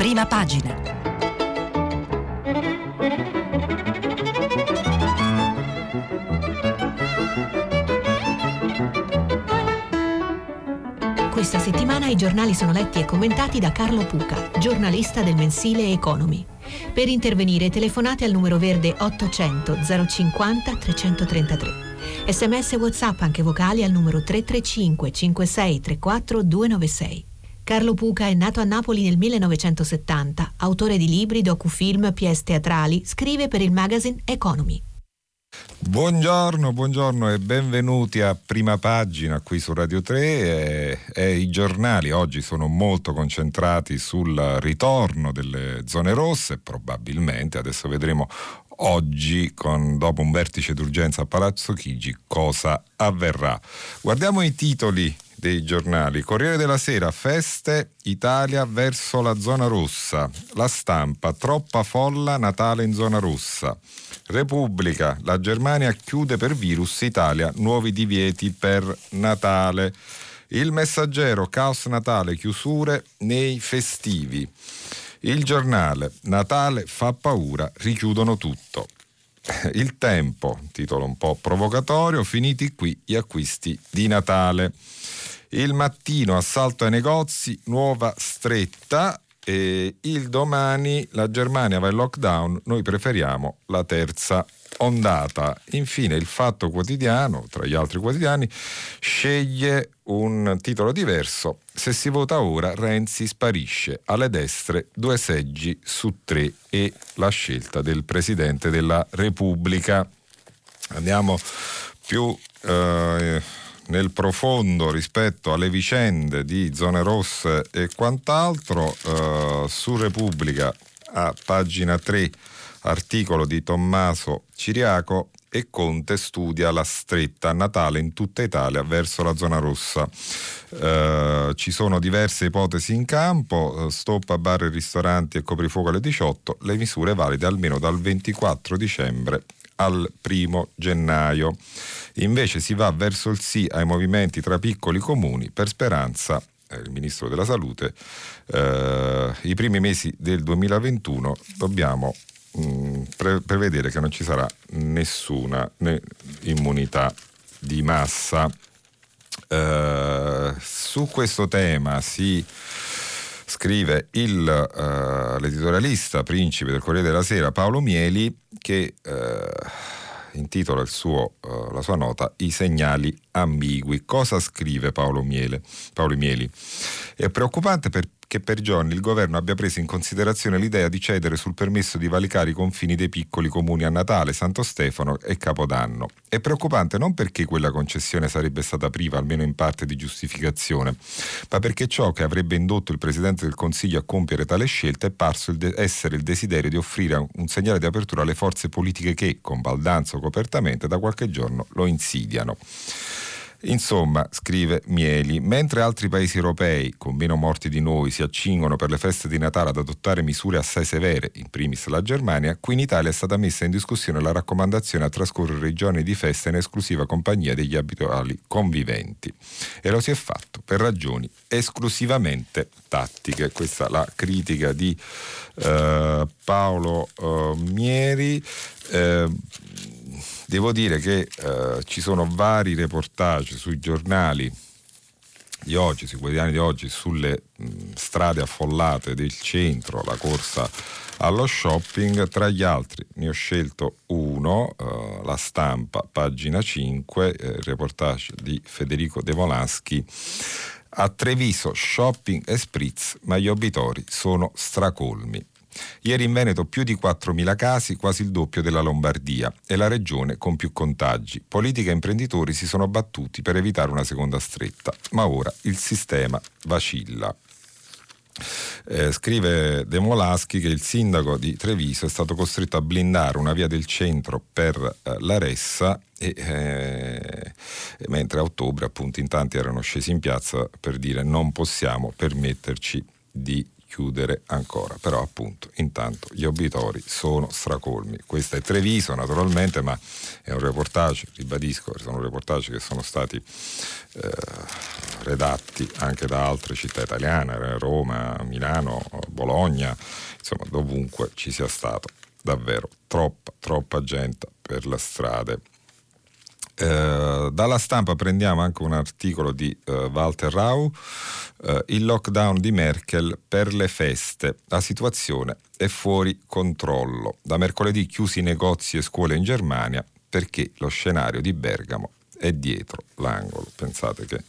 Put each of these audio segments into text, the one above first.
Prima pagina. Questa settimana i giornali sono letti e commentati da Carlo Puca, giornalista del mensile Economy. Per intervenire telefonate al numero verde 800 050 333. Sms WhatsApp anche vocali al numero 335 56 34 296. Carlo Puca è nato a Napoli nel 1970, autore di libri, docufilm, pièce teatrali, scrive per il magazine Economy. Buongiorno, buongiorno e benvenuti a prima pagina qui su Radio 3 e, e, i giornali oggi sono molto concentrati sul ritorno delle zone rosse, probabilmente, adesso vedremo oggi con, dopo un vertice d'urgenza a Palazzo Chigi cosa avverrà. Guardiamo i titoli dei giornali. Corriere della Sera, feste, Italia verso la zona rossa. La stampa, troppa folla, Natale in zona rossa. Repubblica, la Germania chiude per virus, Italia, nuovi divieti per Natale. Il messaggero, caos Natale, chiusure nei festivi. Il giornale, Natale fa paura, richiudono tutto. Il tempo, titolo un po' provocatorio, finiti qui gli acquisti di Natale. Il mattino, assalto ai negozi, nuova stretta, e il domani la Germania va in lockdown, noi preferiamo la terza ondata. Infine il Fatto Quotidiano, tra gli altri quotidiani, sceglie un titolo diverso. Se si vota ora, Renzi sparisce. Alle destre due seggi su tre e la scelta del Presidente della Repubblica. Andiamo più... Eh, nel profondo rispetto alle vicende di zone rosse e quant'altro, eh, su Repubblica a pagina 3, articolo di Tommaso Ciriaco e Conte studia la stretta Natale in tutta Italia verso la zona rossa. Eh, ci sono diverse ipotesi in campo, eh, stop a bar e ristoranti e coprifuoco alle 18, le misure valide almeno dal 24 dicembre al primo gennaio. Invece si va verso il sì ai movimenti tra piccoli comuni per speranza eh, il ministro della salute, eh, i primi mesi del 2021 dobbiamo pre- prevedere che non ci sarà nessuna né, immunità di massa. Eh, su questo tema si scrive il, uh, l'editorialista principe del Corriere della Sera Paolo Mieli che uh, intitola suo, uh, la sua nota I segnali ambigui. Cosa scrive Paolo, Miele, Paolo Mieli? È preoccupante per che per giorni il governo abbia preso in considerazione l'idea di cedere sul permesso di valicare i confini dei piccoli comuni a Natale, Santo Stefano e Capodanno. È preoccupante non perché quella concessione sarebbe stata priva almeno in parte di giustificazione, ma perché ciò che avrebbe indotto il Presidente del Consiglio a compiere tale scelta è parso il de- essere il desiderio di offrire un segnale di apertura alle forze politiche che, con baldanza o copertamente, da qualche giorno lo insidiano. Insomma, scrive Mieli, mentre altri paesi europei, con meno morti di noi, si accingono per le feste di Natale ad adottare misure assai severe, in primis la Germania, qui in Italia è stata messa in discussione la raccomandazione a trascorrere i giorni di festa in esclusiva compagnia degli abituali conviventi. E lo si è fatto per ragioni esclusivamente tattiche. Questa è la critica di eh, Paolo eh, Mieri. Eh, Devo dire che eh, ci sono vari reportage sui giornali di oggi, sui quotidiani di oggi, sulle mh, strade affollate del centro, la corsa allo shopping. Tra gli altri ne ho scelto uno, eh, la stampa, pagina 5, eh, reportage di Federico De Volanschi. A Treviso shopping e spritz, ma gli obitori sono stracolmi. Ieri in Veneto più di 4.000 casi, quasi il doppio della Lombardia, e la regione con più contagi. Politica e imprenditori si sono battuti per evitare una seconda stretta, ma ora il sistema vacilla. Eh, scrive De Molaschi che il sindaco di Treviso è stato costretto a blindare una via del centro per eh, la Ressa e, eh, mentre a ottobre appunto in tanti erano scesi in piazza per dire non possiamo permetterci di chiudere ancora. Però appunto intanto gli obitori sono stracolmi. Questo è Treviso naturalmente, ma è un reportage, ribadisco, sono reportage che sono stati eh, redatti anche da altre città italiane, Roma, Milano, Bologna, insomma dovunque ci sia stato davvero troppa, troppa gente per le strade eh, dalla stampa prendiamo anche un articolo di eh, Walter Rau, eh, il lockdown di Merkel per le feste, la situazione è fuori controllo. Da mercoledì chiusi negozi e scuole in Germania perché lo scenario di Bergamo è dietro l'angolo. Pensate che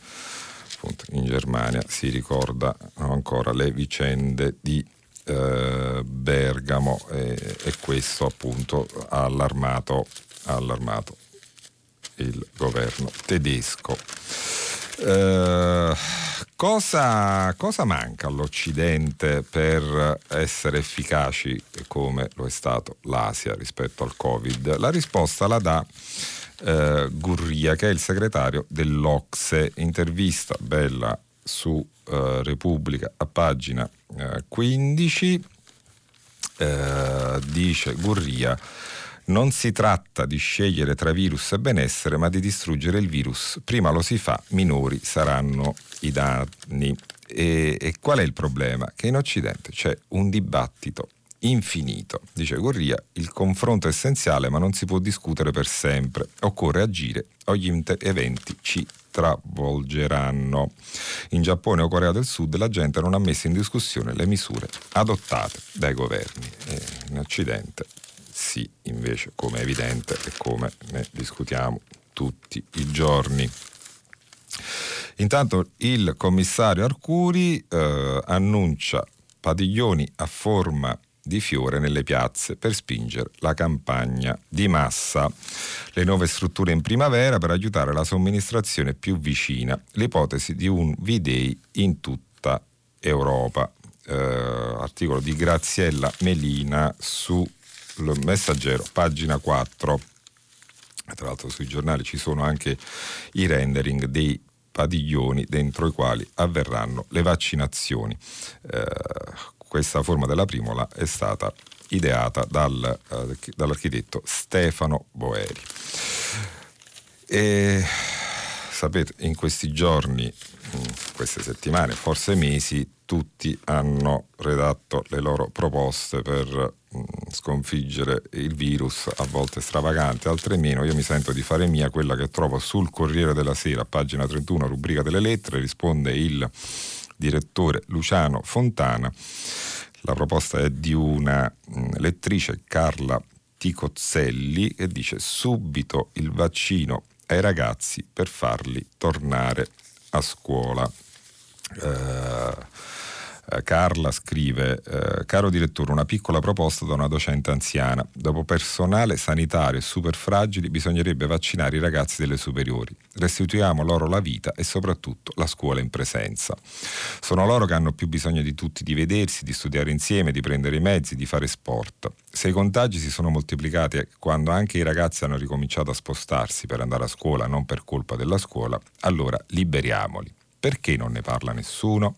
appunto, in Germania si ricordano ancora le vicende di eh, Bergamo e, e, questo appunto ha allarmato, ha allarmato il governo tedesco. Eh, cosa, cosa, manca all'Occidente per essere efficaci come lo è stato l'Asia rispetto al Covid? La risposta la dà eh, Gurria, che è il segretario dell'Ocse, intervista bella su eh, Repubblica a pagina 15. Eh, eh, dice Gurria non si tratta di scegliere tra virus e benessere, ma di distruggere il virus. Prima lo si fa, minori saranno i danni. E, e qual è il problema? Che in Occidente c'è un dibattito infinito. Dice Gurria, il confronto è essenziale ma non si può discutere per sempre. Occorre agire o gli eventi ci travolgeranno. In Giappone o Corea del Sud la gente non ha messo in discussione le misure adottate dai governi. E in Occidente sì, invece, come è evidente e come ne discutiamo tutti i giorni. Intanto il commissario Arcuri eh, annuncia padiglioni a forma di fiore nelle piazze per spingere la campagna di massa. Le nuove strutture in primavera per aiutare la somministrazione più vicina. L'ipotesi di un V-Day in tutta Europa. Eh, articolo di Graziella Melina su il messaggero, pagina 4. Tra l'altro sui giornali ci sono anche i rendering dei padiglioni dentro i quali avverranno le vaccinazioni. Eh, questa forma della primola è stata ideata dal, eh, dall'architetto Stefano Boeri. E sapete, in questi giorni, queste settimane, forse mesi, tutti hanno redatto le loro proposte per sconfiggere il virus, a volte stravagante, altre meno. Io mi sento di fare mia quella che trovo sul Corriere della Sera, pagina 31, rubrica delle lettere, risponde il direttore Luciano Fontana. La proposta è di una lettrice Carla Ticozzelli che dice subito il vaccino ai ragazzi per farli tornare a scuola. Eh, Carla scrive, eh, caro direttore, una piccola proposta da una docente anziana. Dopo personale sanitario super fragili bisognerebbe vaccinare i ragazzi delle superiori. Restituiamo loro la vita e soprattutto la scuola in presenza. Sono loro che hanno più bisogno di tutti di vedersi, di studiare insieme, di prendere i mezzi, di fare sport. Se i contagi si sono moltiplicati quando anche i ragazzi hanno ricominciato a spostarsi per andare a scuola, non per colpa della scuola, allora liberiamoli. Perché non ne parla nessuno?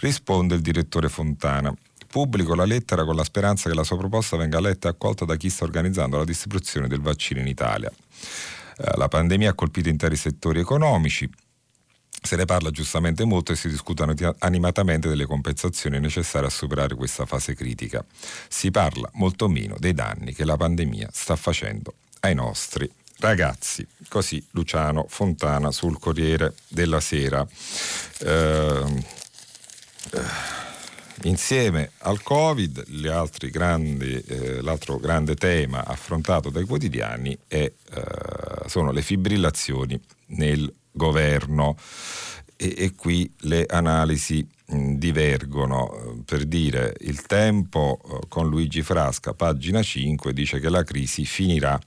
Risponde il direttore Fontana. Pubblico la lettera con la speranza che la sua proposta venga letta e accolta da chi sta organizzando la distribuzione del vaccino in Italia. Eh, la pandemia ha colpito interi settori economici, se ne parla giustamente molto e si discutono animatamente delle compensazioni necessarie a superare questa fase critica. Si parla molto meno dei danni che la pandemia sta facendo ai nostri ragazzi. Così Luciano Fontana sul Corriere della Sera. Eh, insieme al Covid, grandi, eh, l'altro grande tema affrontato dai quotidiani è, eh, sono le fibrillazioni nel governo e, e qui le analisi mh, divergono. Per dire, il tempo eh, con Luigi Frasca, pagina 5, dice che la crisi finirà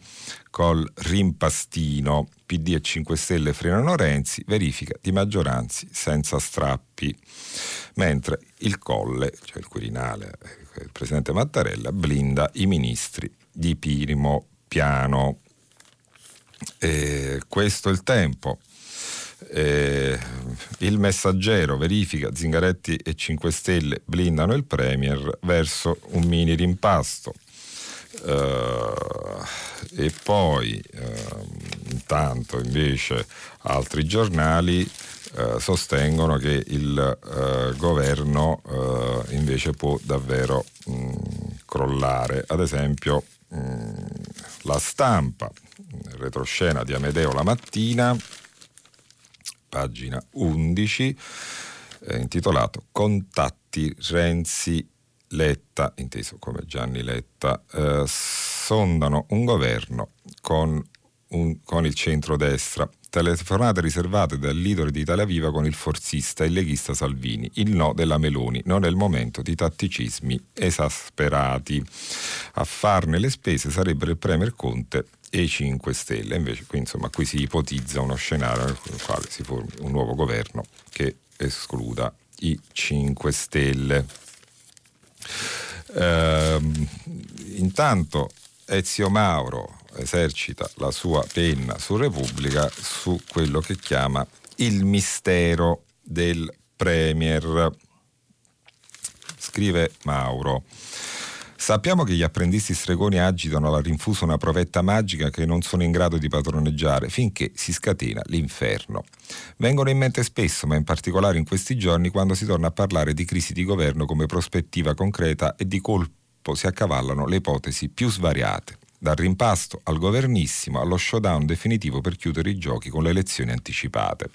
col rimpastino. PD e 5 Stelle frenano Renzi, verifica di maggioranze senza strappi mentre il Colle, cioè il Quirinale, il presidente Mattarella, blinda i ministri di primo piano. E questo è il tempo. Eh, il messaggero verifica Zingaretti e 5 Stelle blindano il Premier verso un mini rimpasto. Uh, e poi uh, intanto invece altri giornali uh, sostengono che il governo invece può davvero mh, mm, crollare. Ad esempio mh, mm, la stampa, retroscena di Amedeo la mattina, pagina 11, eh, intitolato Contatti Renzi Letta, inteso come Gianni Letta, eh, sondano un governo con, un, con il centrodestra. Telefonate riservate dal leader di Italia Viva con il forzista e leghista Salvini. Il no della Meloni. Non è il momento di tatticismi esasperati. A farne le spese sarebbero il Premier Conte e i 5 Stelle. Invece qui, insomma, qui si ipotizza uno scenario nel quale si formi un nuovo governo che escluda i 5 Stelle. Ehm, intanto Ezio Mauro esercita la sua penna su Repubblica su quello che chiama il mistero del Premier. Scrive Mauro. Sappiamo che gli apprendisti stregoni agitano alla rinfusa una provetta magica che non sono in grado di padroneggiare finché si scatena l'inferno. Vengono in mente spesso, ma in particolare in questi giorni, quando si torna a parlare di crisi di governo come prospettiva concreta e di colpo si accavallano le ipotesi più svariate dal rimpasto al governissimo allo showdown definitivo per chiudere i giochi con le elezioni anticipate.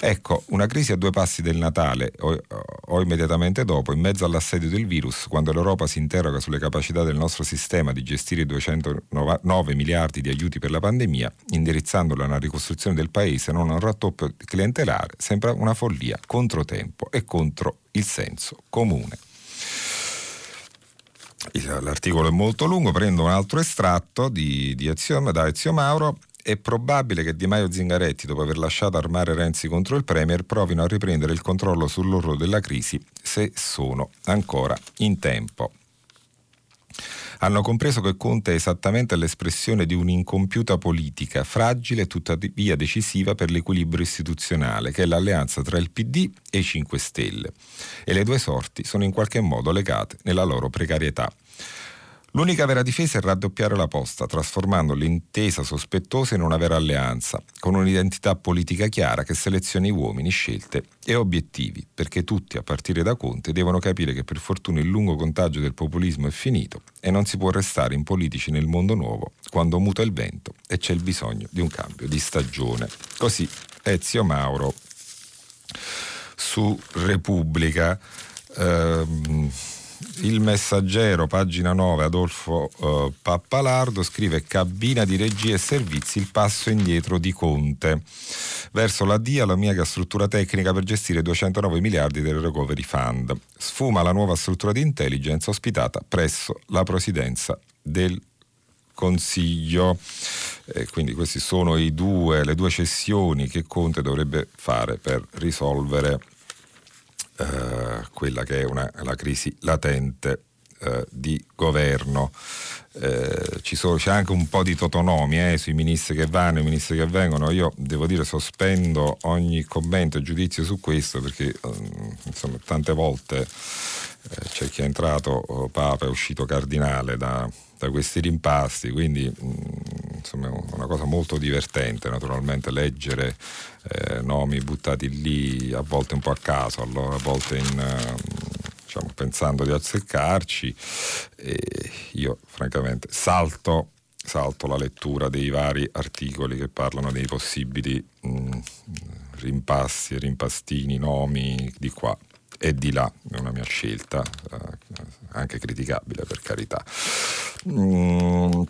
Ecco, una crisi a due passi del Natale o, o, immediatamente dopo, in mezzo all'assedio del virus, quando l'Europa si interroga sulle capacità del nostro sistema di gestire i 209 miliardi di aiuti per la pandemia, indirizzandola a una ricostruzione del paese, non a un rattoppio clientelare, sembra una follia, controtempo e contro il senso comune. L'articolo è molto lungo, prendo un altro estratto di, di Ezio, da Ezio Mauro è probabile che Di Maio Zingaretti, dopo aver lasciato armare Renzi contro il Premier, provino a riprendere il controllo sull'orlo della crisi se sono ancora in tempo. Hanno compreso che Conte è esattamente l'espressione di un'incompiuta politica, fragile e tuttavia decisiva per l'equilibrio istituzionale, che è l'alleanza tra il PD e i 5 Stelle. E le due sorti sono in qualche modo legate nella loro precarietà. L'unica vera difesa è raddoppiare la posta, trasformando l'intesa sospettosa in una vera alleanza, con un'identità politica chiara che selezioni uomini, scelte e obiettivi, perché tutti, a partire da Conte, devono capire che per fortuna il lungo contagio del populismo è finito e non si può restare in politici nel mondo nuovo quando muta il vento e c'è il bisogno di un cambio di stagione. Così Ezio Mauro su Repubblica. Ehm, il messaggero, pagina 9, Adolfo eh, Pappalardo scrive cabina di regia e servizi, il passo indietro di Conte. Verso la DIA, la mia struttura tecnica per gestire 209 miliardi del recovery fund. Sfuma la nuova struttura di intelligence ospitata presso la presidenza del Consiglio. Eh, quindi queste sono due, le due cessioni che Conte dovrebbe fare per risolvere eh, quella che è una, la crisi latente eh, di governo. Eh, sono, c'è anche un po' di totonomi eh, sui ministri che vanno, i ministri che vengono. Io devo dire sospendo ogni commento e giudizio su questo perché ehm, insomma, tante volte c'è chi è entrato oh, Papa, è uscito cardinale da, da questi rimpasti, quindi mm, insomma, è una cosa molto divertente naturalmente leggere eh, nomi buttati lì a volte un po' a caso, allora, a volte in, eh, diciamo, pensando di azzeccarci e io francamente salto, salto la lettura dei vari articoli che parlano dei possibili mh, mm, rimpasti rimpastini, nomi di qua e di là, è una mia scelta, eh, anche criticabile per carità. Mm,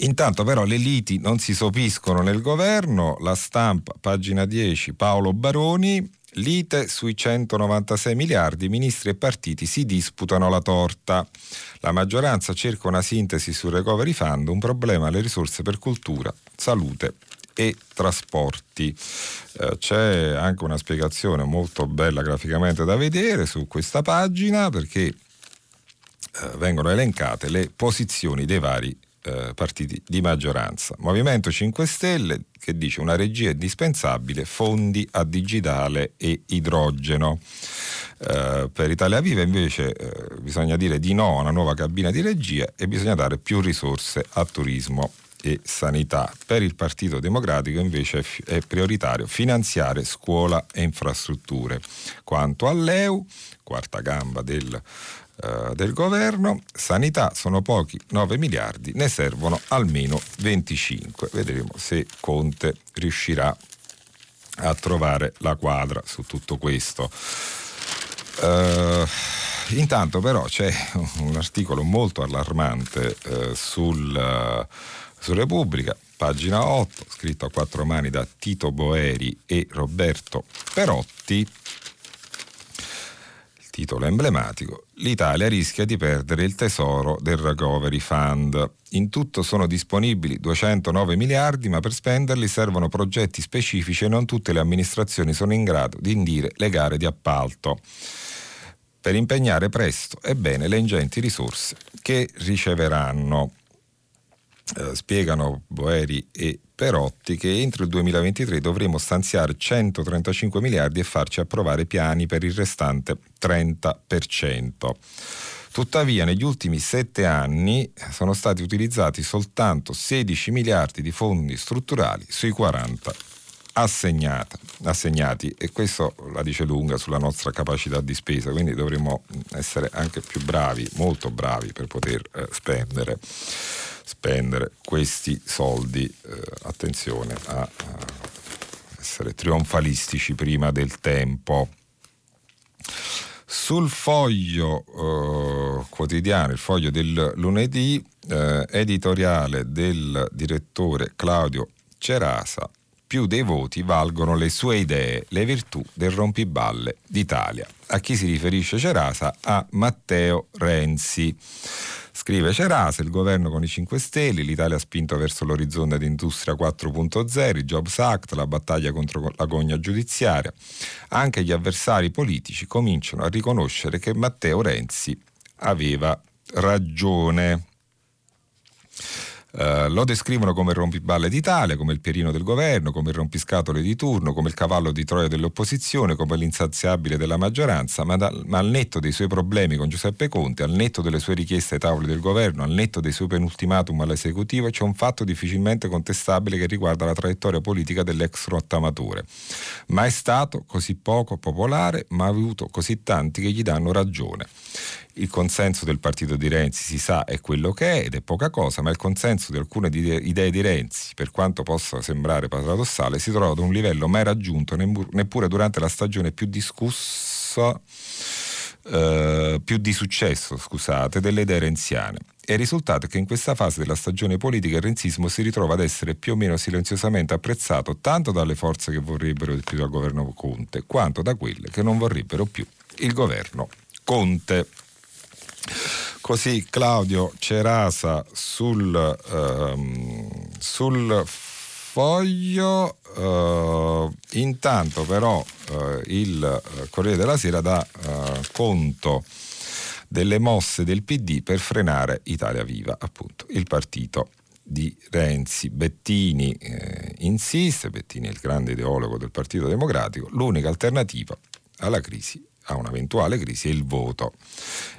Intanto però le liti non si sopiscono nel governo, la stampa, pagina 10, Paolo Baroni, lite sui 196 miliardi, ministri e partiti si disputano la torta. La maggioranza cerca una sintesi sul recovery fund, un problema alle risorse per cultura, salute e trasporti. Eh, c'è anche una spiegazione molto bella graficamente da vedere su questa pagina perché eh, vengono elencate le posizioni dei vari eh, partiti di maggioranza. Movimento 5 Stelle che dice una regia indispensabile, fondi a digitale e idrogeno. Eh, per Italia Viva invece eh, bisogna dire di no a una nuova cabina di regia e bisogna dare più risorse a turismo e sanità. Per il Partito Democratico invece è prioritario finanziare scuola e infrastrutture. Quanto all'EU, quarta gamba del, uh, del governo, sanità sono pochi 9 miliardi, ne servono almeno 25. Vedremo se Conte riuscirà a trovare la quadra su tutto questo. Uh, intanto però c'è un articolo molto allarmante uh, sul su Repubblica, pagina 8, scritto a quattro mani da Tito Boeri e Roberto Perotti. Il titolo emblematico: L'Italia rischia di perdere il tesoro del Recovery Fund. In tutto sono disponibili 209 miliardi, ma per spenderli servono progetti specifici e non tutte le amministrazioni sono in grado di indire le gare di appalto per impegnare presto e bene le ingenti risorse che riceveranno eh, spiegano Boeri e Perotti che entro il 2023 dovremo stanziare 135 miliardi e farci approvare piani per il restante 30%. Tuttavia negli ultimi sette anni sono stati utilizzati soltanto 16 miliardi di fondi strutturali sui 40 assegnati e questo la dice lunga sulla nostra capacità di spesa, quindi dovremmo essere anche più bravi, molto bravi per poter eh, spendere spendere questi soldi, eh, attenzione a, a essere trionfalistici prima del tempo. Sul foglio eh, quotidiano, il foglio del lunedì, eh, editoriale del direttore Claudio Cerasa, più dei voti valgono le sue idee, le virtù del rompiballe d'Italia. A chi si riferisce Cerasa? A Matteo Renzi. Scrive Cerase, il governo con i 5 Stelle, l'Italia ha spinto verso l'orizzonte di Industria 4.0, il Jobs Act, la battaglia contro la gogna giudiziaria. Anche gli avversari politici cominciano a riconoscere che Matteo Renzi aveva ragione. Uh, lo descrivono come il rompiballe d'Italia, come il pierino del governo, come il rompiscatole di turno, come il cavallo di Troia dell'opposizione, come l'insaziabile della maggioranza, ma, da, ma, al netto dei suoi problemi con Giuseppe Conte, al netto delle sue richieste ai tavoli del governo, al netto dei suoi penultimatum all'esecutivo, c'è un fatto difficilmente contestabile che riguarda la traiettoria politica dell'ex rottamatore. Ma è stato così poco popolare, ma ha avuto così tanti che gli danno ragione il consenso del partito di Renzi si sa è quello che è ed è poca cosa, ma il consenso di alcune idee di Renzi, per quanto possa sembrare paradossale, si trova ad un livello mai raggiunto neppure durante la stagione più discussa, eh, più di successo, scusate, delle idee renziane. E il risultato è che in questa fase della stagione politica il renzismo si ritrova ad essere più o meno silenziosamente apprezzato tanto dalle forze che vorrebbero più dal governo Conte, quanto da quelle che non vorrebbero più il governo Conte. Così Claudio Cerasa sul, ehm, sul foglio, eh, intanto però eh, il eh, Corriere della Sera dà eh, conto delle mosse del PD per frenare Italia Viva, appunto il partito di Renzi. Bettini eh, insiste, Bettini è il grande ideologo del Partito Democratico, l'unica alternativa alla crisi, a un'eventuale crisi è il voto.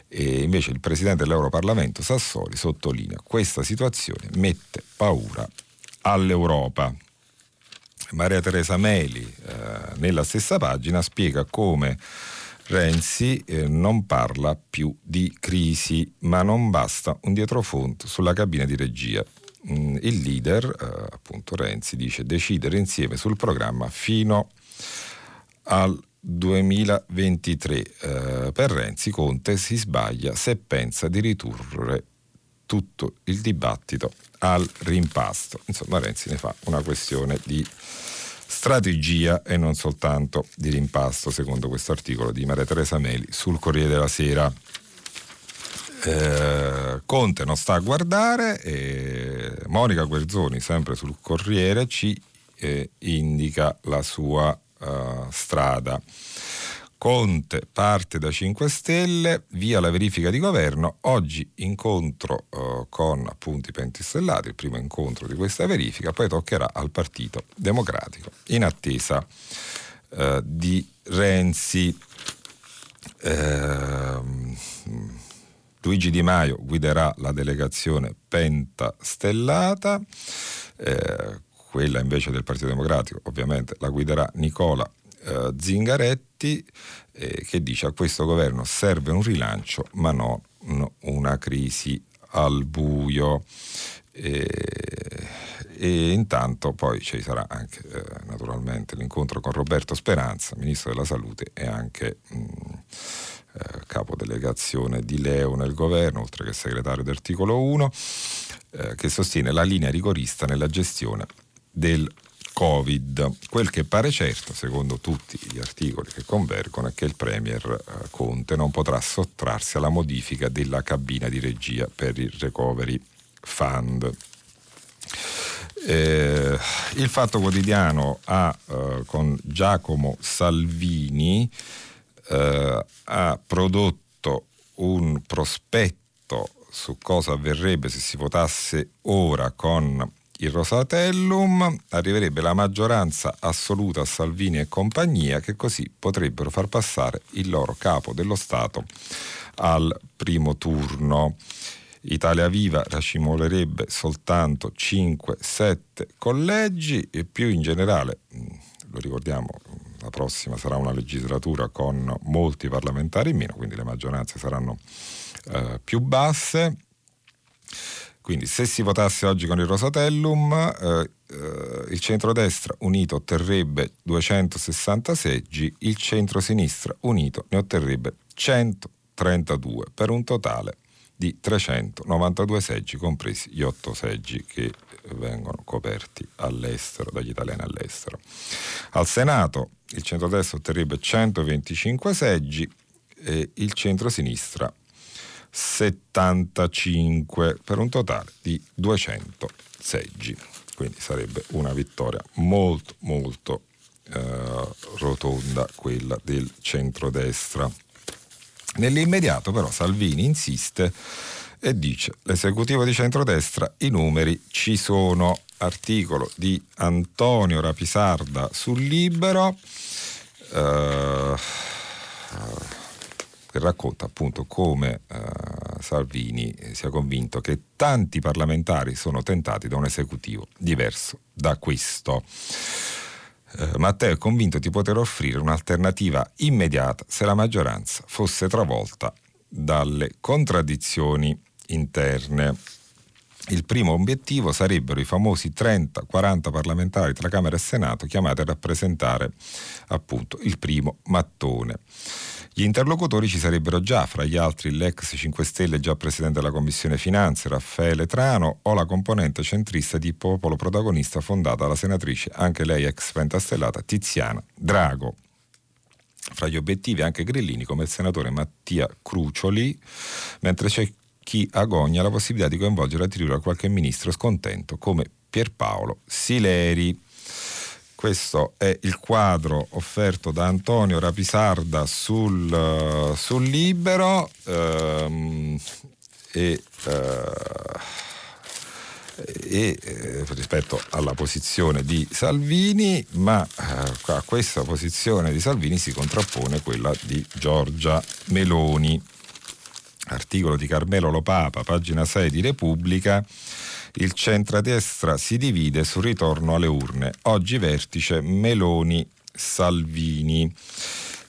E invece il presidente dell'Europarlamento Sassoli sottolinea questa situazione mette paura all'Europa. Maria Teresa Meli eh, nella stessa pagina spiega come Renzi eh, non parla più di crisi, ma non basta un dietrofondo sulla cabina di regia. Mm, il leader, eh, appunto Renzi, dice decidere insieme sul programma fino al 2023. Eh, per Renzi Conte si sbaglia se pensa di ridurre tutto il dibattito al rimpasto. Insomma, Renzi ne fa una questione di strategia e non soltanto di rimpasto, secondo questo articolo di Maria Teresa Meli sul Corriere della Sera. Eh, Conte non sta a guardare e Monica Guerzoni, sempre sul Corriere, ci eh, indica la sua uh, strada. Conte parte da 5 Stelle, via la verifica di governo, oggi incontro eh, con appunto i pentistellati, il primo incontro di questa verifica, poi toccherà al Partito Democratico, in attesa eh, di Renzi. Eh, Luigi Di Maio guiderà la delegazione pentastellata, eh, quella invece del Partito Democratico ovviamente la guiderà Nicola eh, Zingaretti eh, che dice a questo governo serve un rilancio ma non una crisi al buio. E, e intanto poi ci sarà anche eh, naturalmente l'incontro con Roberto Speranza, ministro della salute e anche mh, eh, capo delegazione di Leo nel governo, oltre che segretario dell'articolo 1, eh, che sostiene la linea rigorista nella gestione del Covid. Quel che pare certo, secondo tutti gli articoli che convergono, è che il Premier eh, Conte non potrà sottrarsi alla modifica della cabina di regia per il Recovery Fund. Eh, il Fatto Quotidiano ha eh, con Giacomo Salvini eh, ha prodotto un prospetto su cosa avverrebbe se si votasse ora con il Rosatellum, arriverebbe la maggioranza assoluta a Salvini e compagnia che così potrebbero far passare il loro capo dello Stato al primo turno. Italia Viva racimolerebbe soltanto 5-7 collegi e più in generale, mm, lo ricordiamo, la prossima sarà una legislatura con molti parlamentari in meno, quindi le maggioranze saranno eh, più basse. Quindi se si votasse oggi con il Rosatellum, eh, eh, il centrodestra unito otterrebbe 260 seggi, il centrosinistra unito ne otterrebbe 132 per un totale di 392 seggi, compresi gli 8 seggi che vengono coperti all'estero, dagli italiani all'estero. Al Senato il centrodestra otterrebbe 125 seggi e il centrosinistra 75 per un totale di 200 seggi. Quindi sarebbe una vittoria molto molto eh, rotonda quella del centrodestra. Nell'immediato però Salvini insiste e dice l'esecutivo di centrodestra i numeri ci sono. Articolo di Antonio Rapisarda sul Libero. Eh, che racconta appunto come eh, Salvini sia convinto che tanti parlamentari sono tentati da un esecutivo diverso da questo. Eh, Matteo è convinto di poter offrire un'alternativa immediata se la maggioranza fosse travolta dalle contraddizioni interne. Il primo obiettivo sarebbero i famosi 30-40 parlamentari tra Camera e Senato chiamati a rappresentare appunto il primo mattone. Gli interlocutori ci sarebbero già, fra gli altri l'ex 5 Stelle già presidente della Commissione Finanze Raffaele Trano o la componente centrista di Popolo Protagonista fondata dalla senatrice, anche lei ex pentastellata, Tiziana Drago. Fra gli obiettivi anche grillini come il senatore Mattia Crucioli, mentre c'è chi agogna la possibilità di coinvolgere addirittura qualche ministro scontento come Pierpaolo Sileri. Questo è il quadro offerto da Antonio Rapisarda sul, uh, sul Libero um, e, uh, e eh, rispetto alla posizione di Salvini, ma eh, a questa posizione di Salvini si contrappone quella di Giorgia Meloni. Articolo di Carmelo Lopapa, pagina 6 di Repubblica il centrodestra si divide sul ritorno alle urne. Oggi vertice Meloni-Salvini.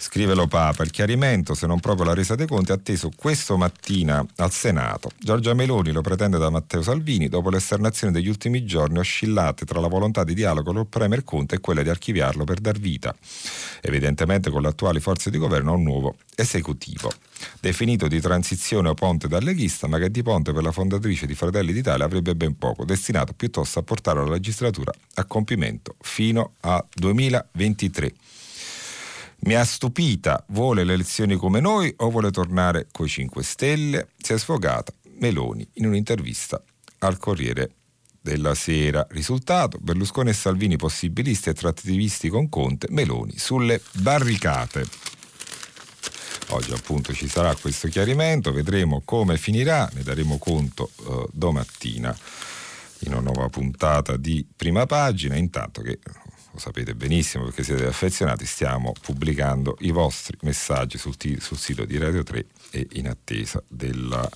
Scrive lo Papa, il chiarimento, se non proprio la resa dei conti, è atteso questo mattina al Senato. Giorgia Meloni lo pretende da Matteo Salvini dopo l'esternazione degli ultimi giorni oscillate tra la volontà di dialogo col Premier Conte e quella di archiviarlo per dar vita, evidentemente con le attuali forze di governo, a un nuovo esecutivo. Definito di transizione o ponte da leghista, ma che di ponte per la fondatrice di Fratelli d'Italia avrebbe ben poco, destinato piuttosto a portare la legislatura a compimento fino a 2023. Mi ha stupita, vuole le elezioni come noi o vuole tornare coi 5 Stelle? Si è sfogata Meloni in un'intervista al Corriere della Sera. Risultato, Berlusconi e Salvini possibilisti e trattivisti con Conte, Meloni sulle barricate. Oggi appunto ci sarà questo chiarimento, vedremo come finirà, ne daremo conto eh, domattina in una nuova puntata di prima pagina, intanto che sapete benissimo perché siete affezionati, stiamo pubblicando i vostri messaggi sul, t- sul sito di Radio 3 e in attesa del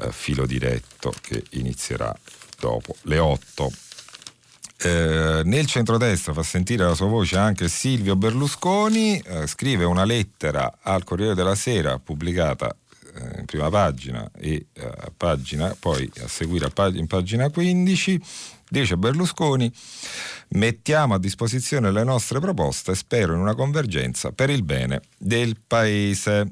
eh, filo diretto che inizierà dopo le 8. Eh, nel centrodestra fa sentire la sua voce anche Silvio Berlusconi, eh, scrive una lettera al Corriere della Sera pubblicata eh, in prima pagina e eh, a pagina, poi a seguire a pag- in pagina 15, dice Berlusconi, mettiamo a disposizione le nostre proposte, spero in una convergenza per il bene del Paese.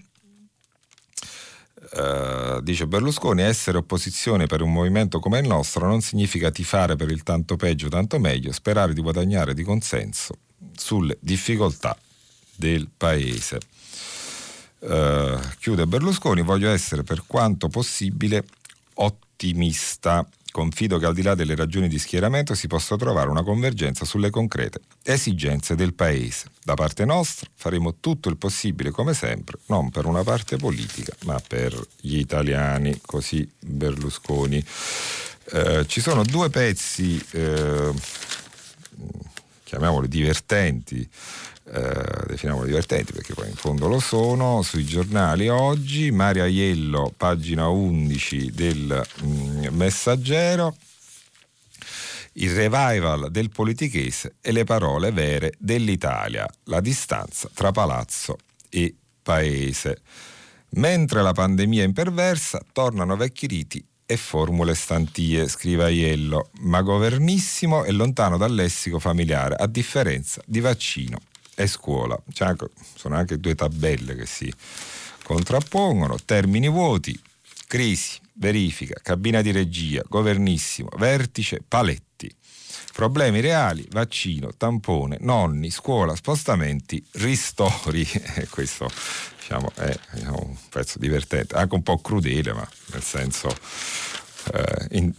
Uh, dice Berlusconi, essere opposizione per un movimento come il nostro non significa tifare per il tanto peggio, tanto meglio, sperare di guadagnare di consenso sulle difficoltà del paese. Uh, chiude Berlusconi, voglio essere per quanto possibile ottimista. Confido che al di là delle ragioni di schieramento si possa trovare una convergenza sulle concrete esigenze del Paese. Da parte nostra faremo tutto il possibile come sempre, non per una parte politica, ma per gli italiani, così Berlusconi. Eh, ci sono due pezzi, eh, chiamiamoli divertenti, eh, definiamoli divertenti perché poi in fondo lo sono, sui giornali oggi, Maria Iello, pagina 11 del mm, Messaggero, il revival del politichese e le parole vere dell'Italia, la distanza tra palazzo e paese. Mentre la pandemia è imperversa, tornano vecchi riti e formule stantie, scrive Aiello, ma governissimo e lontano dal lessico familiare, a differenza di vaccino e scuola. Anche, sono anche due tabelle che si contrappongono, termini vuoti, crisi, verifica, cabina di regia, governissimo, vertice, paletti. Problemi reali, vaccino, tampone, nonni, scuola, spostamenti, ristori. questo diciamo, è diciamo, un pezzo divertente, anche un po' crudele, ma nel senso, eh, in,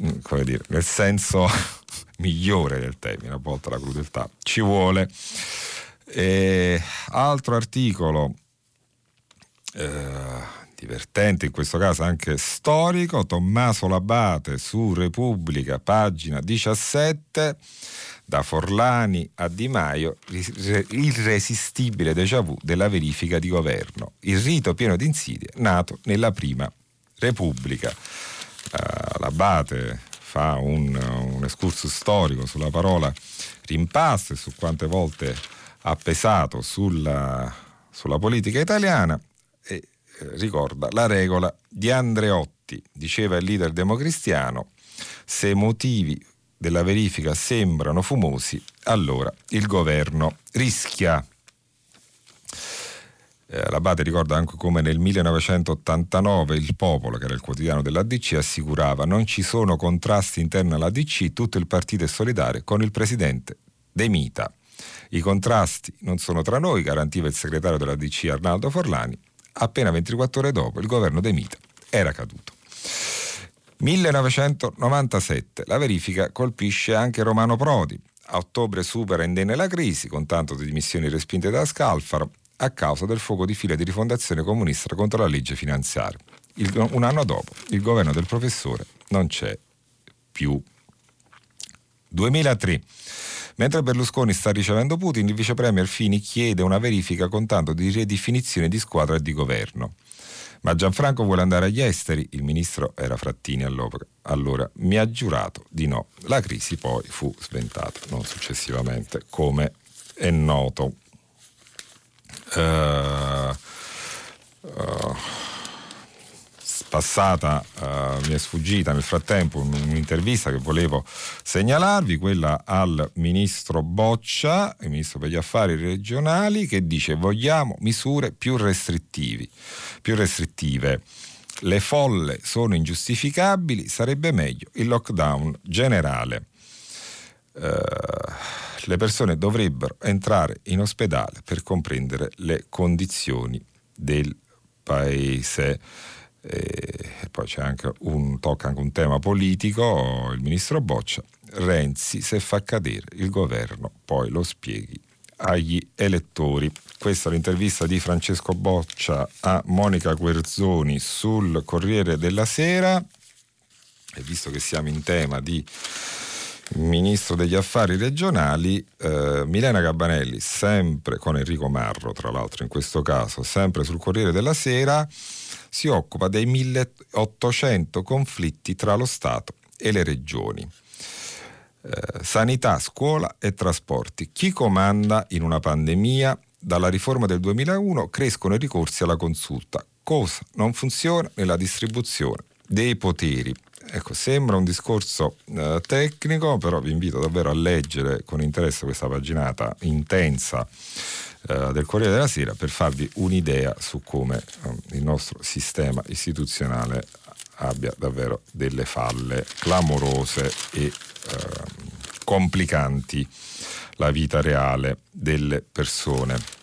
dire, nel senso migliore del termine, a volte la crudeltà ci vuole. E altro articolo eh, divertente, in questo caso anche storico, Tommaso Labate su Repubblica, pagina 17, da Forlani a Di Maio, irresistibile déjà vu della verifica di governo, il rito pieno di insidie nato nella prima Repubblica. Uh, Labate fa un, un excursus storico sulla parola rimpasto e su quante volte ha pesato sulla, sulla politica italiana ricorda la regola di Andreotti, diceva il leader democristiano, se i motivi della verifica sembrano fumosi, allora il governo rischia. Eh, L'Abate ricorda anche come nel 1989 il Popolo, che era il quotidiano dell'ADC, assicurava non ci sono contrasti interni all'ADC, tutto il partito è solidale con il presidente De Mita. I contrasti non sono tra noi, garantiva il segretario della DC Arnaldo Forlani. Appena 24 ore dopo il governo De Mita era caduto. 1997. La verifica colpisce anche Romano Prodi. A ottobre supera indenne la crisi, con tanto di dimissioni respinte da Scalfaro, a causa del fuoco di fila di rifondazione comunista contro la legge finanziaria. Il, un anno dopo, il governo del professore non c'è più. 2003. Mentre Berlusconi sta ricevendo Putin, il vice premier Fini chiede una verifica con tanto di ridefinizione di squadra e di governo. Ma Gianfranco vuole andare agli esteri, il ministro era Frattini allora, mi ha giurato di no. La crisi poi fu sventata, non successivamente, come è noto. Uh, uh, passata uh, mi è sfuggita nel frattempo un'intervista che volevo segnalarvi, quella al ministro Boccia, il ministro per gli affari regionali, che dice vogliamo misure più più restrittive. Le folle sono ingiustificabili, sarebbe meglio il lockdown generale. Uh, le persone dovrebbero entrare in ospedale per comprendere le condizioni del paese. E poi c'è anche un, tocca anche un tema politico, il ministro Boccia, Renzi se fa cadere il governo poi lo spieghi agli elettori. Questa è l'intervista di Francesco Boccia a Monica Guerzoni sul Corriere della Sera. E visto che siamo in tema di ministro degli affari regionali, eh, Milena Gabbanelli, sempre con Enrico Marro, tra l'altro in questo caso, sempre sul Corriere della Sera, si occupa dei 1800 conflitti tra lo Stato e le regioni. Eh, sanità, scuola e trasporti. Chi comanda in una pandemia? Dalla riforma del 2001 crescono i ricorsi alla consulta. Cosa non funziona nella distribuzione dei poteri? Ecco, sembra un discorso eh, tecnico, però vi invito davvero a leggere con interesse questa paginata intensa eh, del Corriere della Sera per farvi un'idea su come eh, il nostro sistema istituzionale abbia davvero delle falle clamorose e eh, complicanti la vita reale delle persone.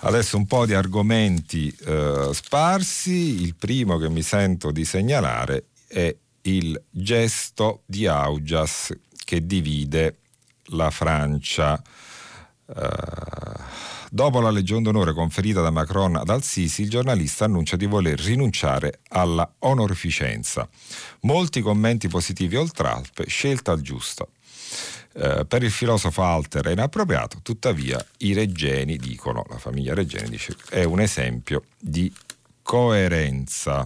Adesso un po' di argomenti eh, sparsi, il primo che mi sento di segnalare è il gesto di Augias che divide la Francia. Eh, Dopo la Legion d'Onore conferita da Macron ad Al-Sisi, il giornalista annuncia di voler rinunciare alla onorificenza. Molti commenti positivi oltralpe, scelta al giusto. Eh, per il filosofo Alter è inappropriato, tuttavia i Reggeni dicono, la famiglia Reggeni dice, è un esempio di coerenza.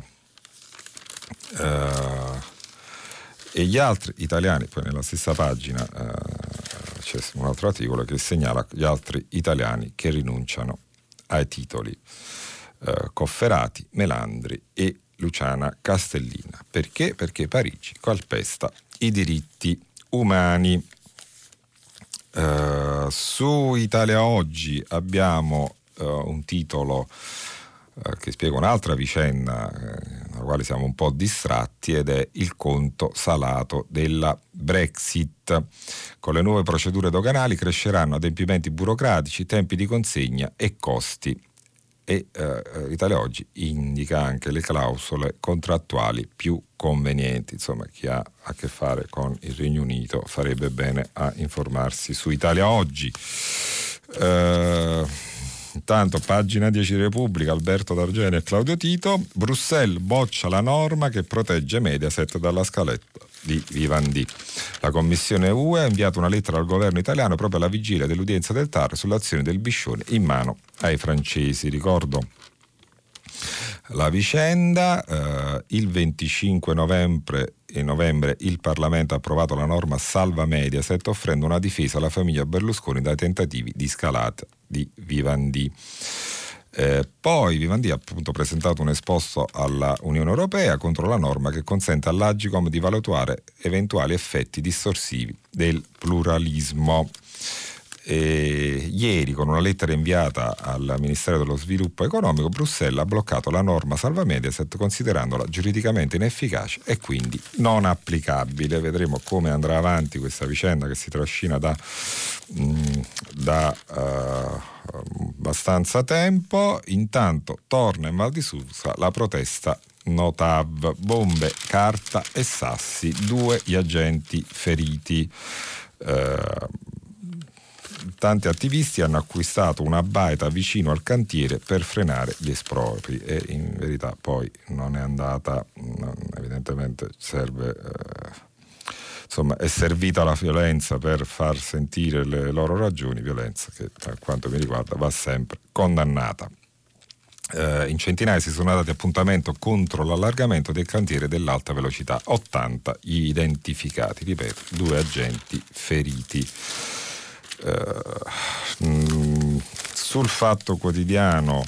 Eh, e gli altri italiani, poi nella stessa pagina eh, c'è un altro articolo che segnala gli altri italiani che rinunciano ai titoli eh, Cofferati, Melandri e Luciana Castellina. Perché? Perché Parigi calpesta i diritti umani. Uh, su Italia Oggi abbiamo uh, un titolo uh, che spiega un'altra vicenda nella quale siamo un po' distratti ed è il conto salato della Brexit. Con le nuove procedure doganali cresceranno adempimenti burocratici, tempi di consegna e costi. E eh, Italia Oggi indica anche le clausole contrattuali più convenienti. Insomma, chi ha a che fare con il Regno Unito farebbe bene a informarsi su Italia Oggi. Eh, Intanto, pagina 10 di Repubblica, Alberto D'Argeni e Claudio Tito. Bruxelles boccia la norma che protegge Mediaset dalla scaletta di Vivendi. La Commissione UE ha inviato una lettera al governo italiano proprio alla vigilia dell'udienza del TAR sull'azione del Biscione in mano ai francesi. Ricordo la vicenda. Eh, il 25 novembre, novembre, il Parlamento ha approvato la norma Salva Mediaset offrendo una difesa alla famiglia Berlusconi dai tentativi di scalata di Vivendi. Eh, poi Vivendi ha appunto presentato un esposto alla Unione Europea contro la norma che consente all'Agicom di valutare eventuali effetti distorsivi del pluralismo. E ieri, con una lettera inviata al Ministero dello Sviluppo Economico, Bruxelles ha bloccato la norma Salva Mediaset considerandola giuridicamente inefficace e quindi non applicabile. Vedremo come andrà avanti questa vicenda che si trascina da, mh, mm, da uh, abbastanza tempo. Intanto torna in Val di Susa la protesta Notav, bombe, carta e sassi, due gli agenti feriti. Uh, tanti attivisti hanno acquistato una baita vicino al cantiere per frenare gli espropri e in verità poi non è andata, evidentemente serve... Eh, insomma, è servita la violenza per far sentire le loro ragioni, violenza che per quanto mi riguarda va sempre condannata. Eh, in centinaia si sono dati appuntamento contro l'allargamento del cantiere dell'alta velocità, 80 gli identificati, ripeto, due agenti feriti. Uh, sul Fatto Quotidiano,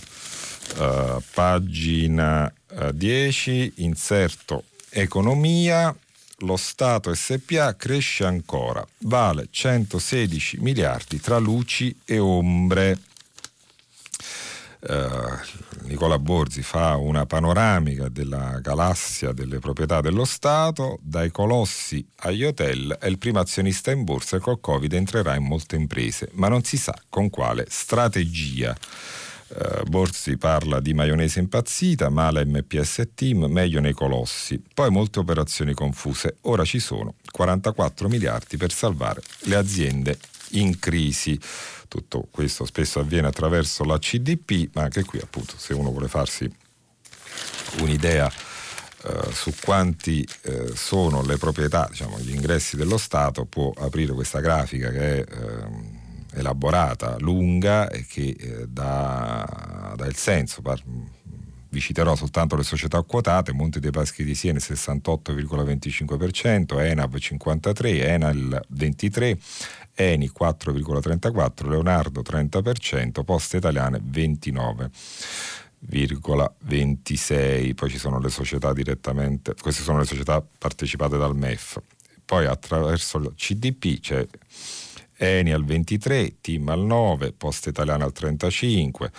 uh, pagina 10, inserto Economia, lo Stato SPA cresce ancora, vale 116 miliardi tra luci e ombre. Uh, Nicola Borzi fa una panoramica della galassia delle proprietà dello Stato, dai colossi agli hotel, è il primo azionista in borsa e col Covid entrerà in molte imprese, ma non si sa con quale strategia. Uh, Borsi parla di maionese impazzita, male MPS Team, meglio nei colossi. Poi molte operazioni confuse. Ora ci sono 44 miliardi per salvare le aziende in crisi. Tutto questo spesso avviene attraverso la CDP, ma anche qui appunto se uno vuole farsi un'idea eh, su quanti eh, sono le proprietà, diciamo, gli ingressi dello Stato, può aprire questa grafica che è eh, elaborata, lunga e che eh, dà, dà, il senso. Par- vi citerò soltanto le società quotate, Monte dei Paschi di Siena 68,25%, Enav 53%, Enal 23%, Eni 4,34%, Leonardo 30%, Poste Italiane 29,26%. Poi ci sono le società direttamente, queste sono le società partecipate dal MEF. Poi attraverso il CDP c'è Eni al 23, Team al 9, Poste Italiane al 35,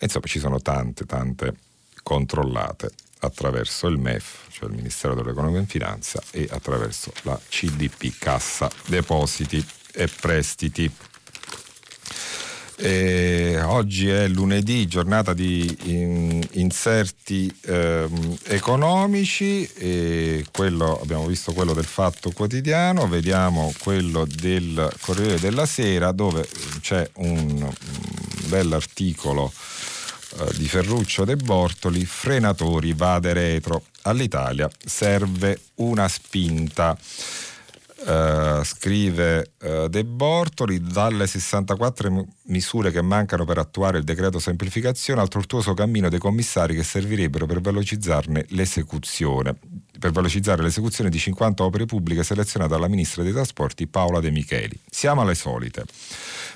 insomma ci sono tante, tante controllate attraverso il MEF, cioè il Ministero dell'Economia e Finanza, e attraverso la CDP, Cassa Depositi e Prestiti. E oggi è lunedì, giornata di in, inserti ehm, economici, quello, abbiamo visto quello del Fatto Quotidiano, vediamo quello del Corriere della Sera dove c'è un, un bell'articolo eh, di Ferruccio De Bortoli, frenatori vade retro. All'Italia serve una spinta. Uh, scrive uh, De Bortoli, dalle 64 misure che mancano per attuare il decreto semplificazione al tortuoso cammino dei commissari che servirebbero per velocizzarne l'esecuzione, per velocizzare l'esecuzione di 50 opere pubbliche selezionate dalla ministra dei trasporti Paola De Micheli. Siamo alle solite.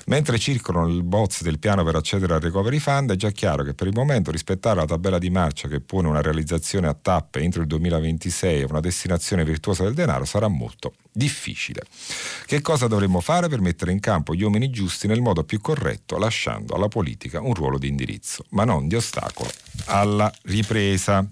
Mentre circolano il bozzo del piano per accedere al recovery fund, è già chiaro che per il momento rispettare la tabella di marcia che pone una realizzazione a tappe entro il 2026 e una destinazione virtuosa del denaro sarà molto difficile. Che cosa dovremmo fare per mettere in campo gli uomini giusti nel modo più corretto, lasciando alla politica un ruolo di indirizzo, ma non di ostacolo alla ripresa?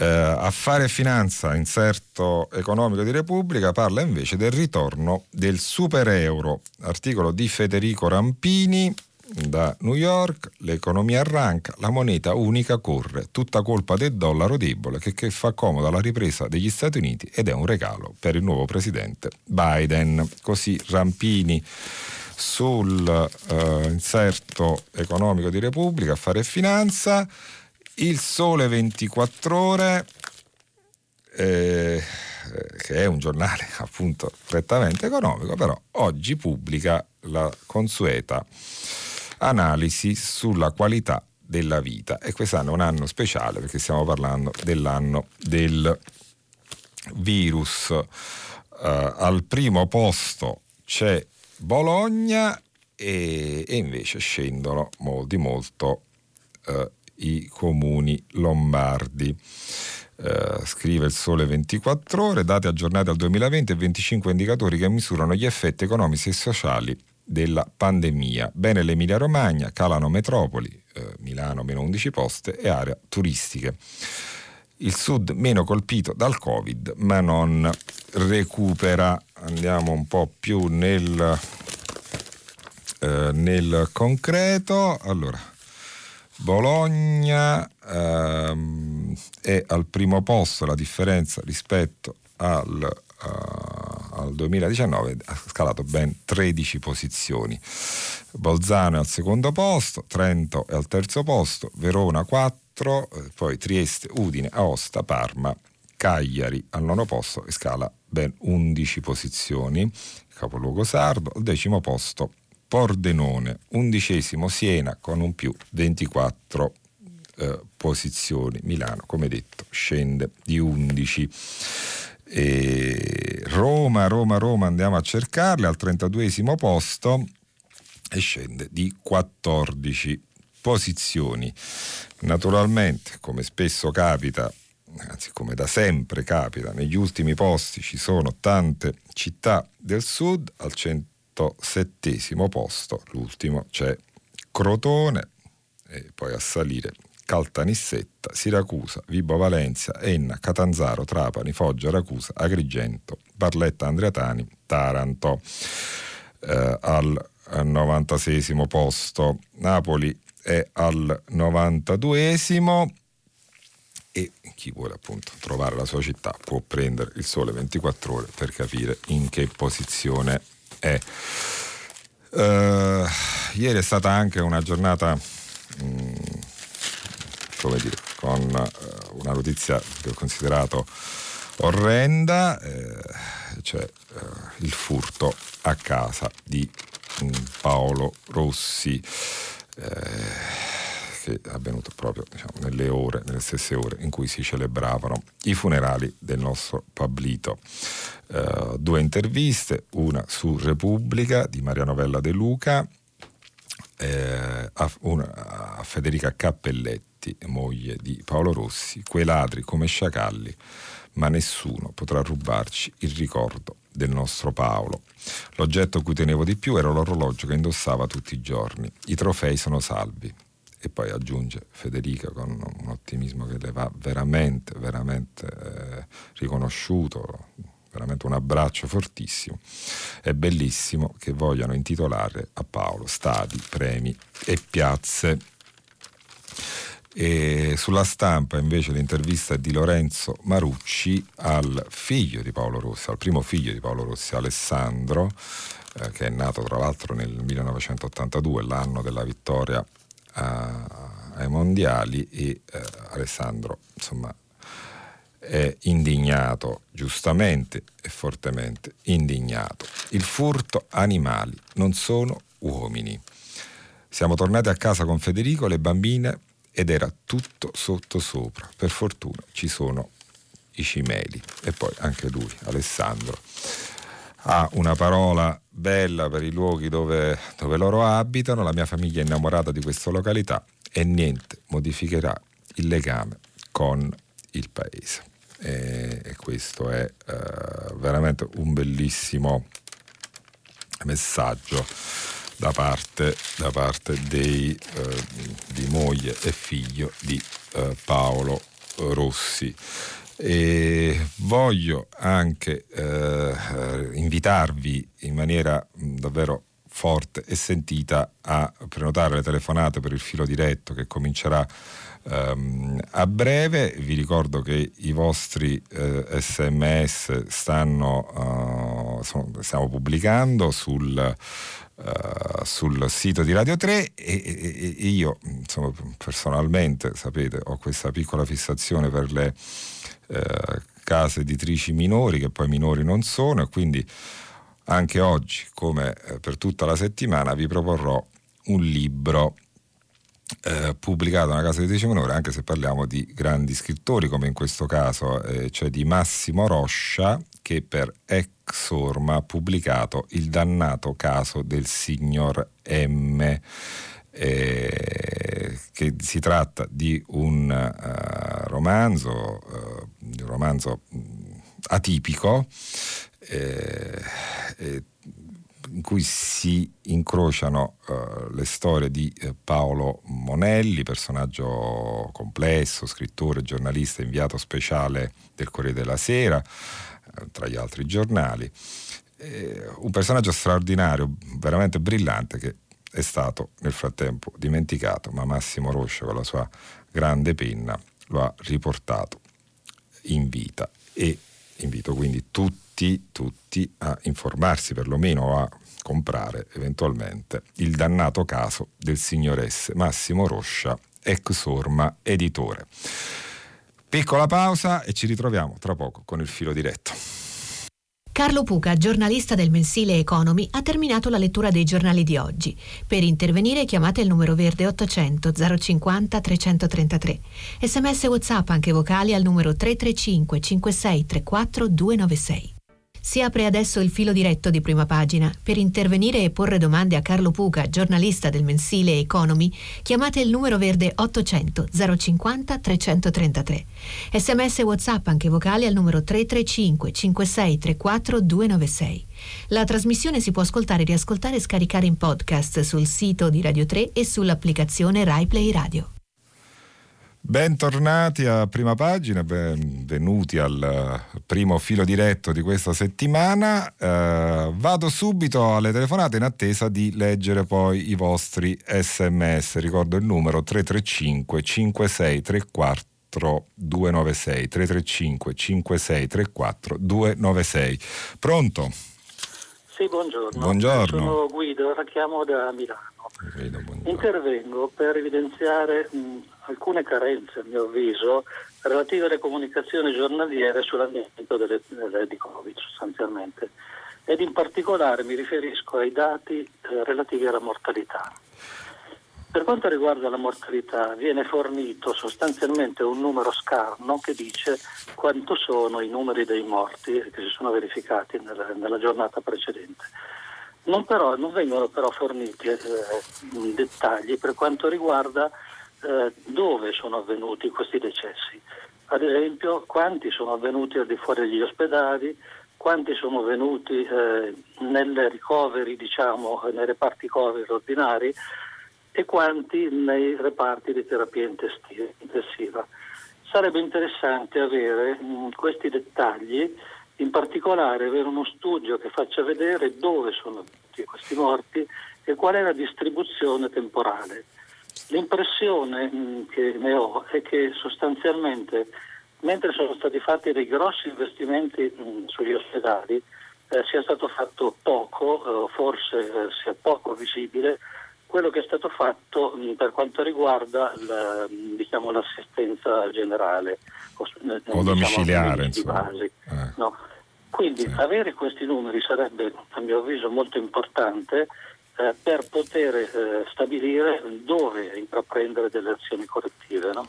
Eh, Affare e Finanza, inserto economico di Repubblica, parla invece del ritorno del super euro. Articolo di Federico Rampini da New York, l'economia arranca, la moneta unica corre, tutta colpa del dollaro debole che, che fa comoda la ripresa degli Stati Uniti ed è un regalo per il nuovo presidente Biden. Così Rampini sul uh, inserto economico di Repubblica, Affare e Finanza. Il Sole 24 Ore, eh, che è un giornale appunto prettamente economico, però oggi pubblica la consueta analisi sulla qualità della vita e quest'anno è un anno speciale perché stiamo parlando dell'anno del virus. Uh, al primo posto c'è Bologna e, e invece scendono molti molto uh, i comuni lombardi. Uh, scrive il Sole 24 ore, dati aggiornati al 2020 e 25 indicatori che misurano gli effetti economici e sociali della pandemia. Bene l'Emilia Romagna, calano metropoli, eh, Milano meno 11 poste e aree turistiche. Il sud meno colpito dal Covid ma non recupera. Andiamo un po' più nel, eh, nel concreto. Allora, Bologna ehm, è al primo posto, la differenza rispetto al, uh, al 2019 ha scalato ben 13 posizioni. Bolzano è al secondo posto, Trento è al terzo posto, Verona 4, eh, poi Trieste, Udine, Aosta, Parma, Cagliari al nono posto e scala ben 11 posizioni. Capoluogo sardo, al decimo posto Pordenone, undicesimo Siena con un più 24 eh, posizioni. Milano, come detto, scende di 11. E Roma, Roma, Roma andiamo a cercarle al 32 posto e scende di 14 posizioni. Naturalmente, come spesso capita, anzi come da sempre capita, negli ultimi posti ci sono tante città del sud, al 107 posto, l'ultimo c'è Crotone e poi a salire Caltanissetta, Siracusa, Vibo Valencia, Enna, Catanzaro, Trapani, Foggia, Racusa, Agrigento, Barletta Andreatani, Taranto. Eh, al 96 posto, Napoli è al 92 e chi vuole appunto trovare la sua città può prendere il sole 24 ore per capire in che posizione è. Uh, ieri è stata anche una giornata, mh, mm, come dire, con uh, una notizia che ho considerato orrenda, eh, cioè uh, il furto a casa di mh, mm, Paolo Rossi. Eh, è avvenuto proprio diciamo, nelle ore, nelle stesse ore in cui si celebravano i funerali del nostro Pablito. Uh, due interviste, una su Repubblica di Maria Novella De Luca, eh, a, una, a Federica Cappelletti, moglie di Paolo Rossi, quei ladri come sciacalli, ma nessuno potrà rubarci il ricordo del nostro Paolo. L'oggetto a cui tenevo di più era l'orologio che indossava tutti i giorni. I trofei sono salvi e poi aggiunge Federica con un ottimismo che le va veramente, veramente eh, riconosciuto, veramente un abbraccio fortissimo. È bellissimo che vogliano intitolare a Paolo stadi, premi e piazze. E sulla stampa invece l'intervista di Lorenzo Marucci al figlio di Paolo Rossi, al primo figlio di Paolo Rossi, Alessandro, eh, che è nato tra l'altro nel 1982, l'anno della vittoria ai mondiali e eh, Alessandro insomma è indignato, giustamente e fortemente indignato. Il furto animali non sono uomini. Siamo tornati a casa con Federico, le bambine, ed era tutto sotto sopra. Per fortuna ci sono i cimeli e poi anche lui, Alessandro, ha una parola bella per i luoghi dove, dove loro abitano, la mia famiglia è innamorata di questa località e niente modificherà il legame con il paese. E, e questo è uh, veramente un bellissimo messaggio da parte, da parte dei, uh, di moglie e figlio di uh, Paolo Rossi. E voglio anche eh, invitarvi in maniera davvero forte e sentita a prenotare le telefonate per il filo diretto che comincerà ehm, a breve. Vi ricordo che i vostri eh, sms stanno, uh, sono, stiamo pubblicando sul, uh, sul, sito di Radio 3 e, e, e io insomma, personalmente, sapete, ho questa piccola fissazione per le eh, case editrici minori, che poi minori non sono, e quindi anche oggi, come eh, per tutta la settimana, vi proporrò un libro eh, pubblicato una casa editrice minore, anche se parliamo di grandi scrittori, come in questo caso, eh, cioè di Massimo Roscia, che per Exorma ha pubblicato Il dannato caso del signor M eh, che si tratta di un uh, romanzo, uh, un romanzo atipico eh, in cui si incrociano uh, le storie di Paolo Monelli, personaggio complesso, scrittore, giornalista, inviato speciale del Corriere della Sera, tra gli altri giornali. un personaggio straordinario, veramente brillante, che è stato nel frattempo dimenticato, ma Massimo Roscia con la sua grande penna lo ha riportato in vita e invito quindi tutti, tutti a informarsi perlomeno a comprare eventualmente il dannato caso del signor S. Massimo Roscia, ex Orma editore. Piccola pausa e ci ritroviamo tra poco con il filo diretto. Carlo Puca, giornalista del mensile Economy, ha terminato la lettura dei giornali di oggi. Per intervenire chiamate il numero verde 800 050 333. Sms WhatsApp anche vocali al numero 335 5634 296. Si apre adesso il filo diretto di prima pagina. Per intervenire e porre domande a Carlo Puca, giornalista del mensile Economy, chiamate il numero verde 800 050 333. Sms WhatsApp anche vocali al numero 335 5634 296. La trasmissione si può ascoltare, riascoltare e scaricare in podcast sul sito di Radio 3 e sull'applicazione RaiPlay Radio. Bentornati a prima pagina, benvenuti al primo filo diretto di questa settimana. Eh, vado subito alle telefonate in attesa di leggere poi i vostri sms. Ricordo il numero 335 5634 296 335 5634 296. Pronto? Sì, buongiorno. Buongiorno. Sono Guido, la chiamo da Milano. Guido. Intervengo per evidenziare mh, alcune carenze, a mio avviso, relative alle comunicazioni giornaliere sull'andamento di Covid sostanzialmente. Ed in particolare mi riferisco ai dati eh, relativi alla mortalità. Per quanto riguarda la mortalità, viene fornito sostanzialmente un numero scarno che dice quanto sono i numeri dei morti che si sono verificati nella, nella giornata precedente. Non, però, non, vengono però forniti eh, dettagli per quanto riguarda eh, dove sono avvenuti questi decessi. Ad esempio, quanti sono avvenuti al di fuori degli ospedali, quanti sono avvenuti eh, nelle ricoveri, diciamo, nei reparti Covid ordinari e quanti nei reparti di terapia intensiva. Sarebbe interessante avere mh, mm, questi dettagli, in particolare avere uno studio che faccia vedere dove sono questi morti e qual è la distribuzione temporale. L'impressione mm, che ne ho è che sostanzialmente, mentre sono stati fatti dei grossi investimenti mm, sugli ospedali, eh, sia stato fatto poco, eh, forse eh, sia poco visibile, quello che è stato fatto mh, per quanto riguarda la, diciamo, l'assistenza generale o, eh, o domiciliare diciamo, base, eh. no. Quindi sì. avere questi numeri sarebbe a mio avviso molto importante eh, per poter eh, stabilire dove intraprendere delle azioni correttive. No?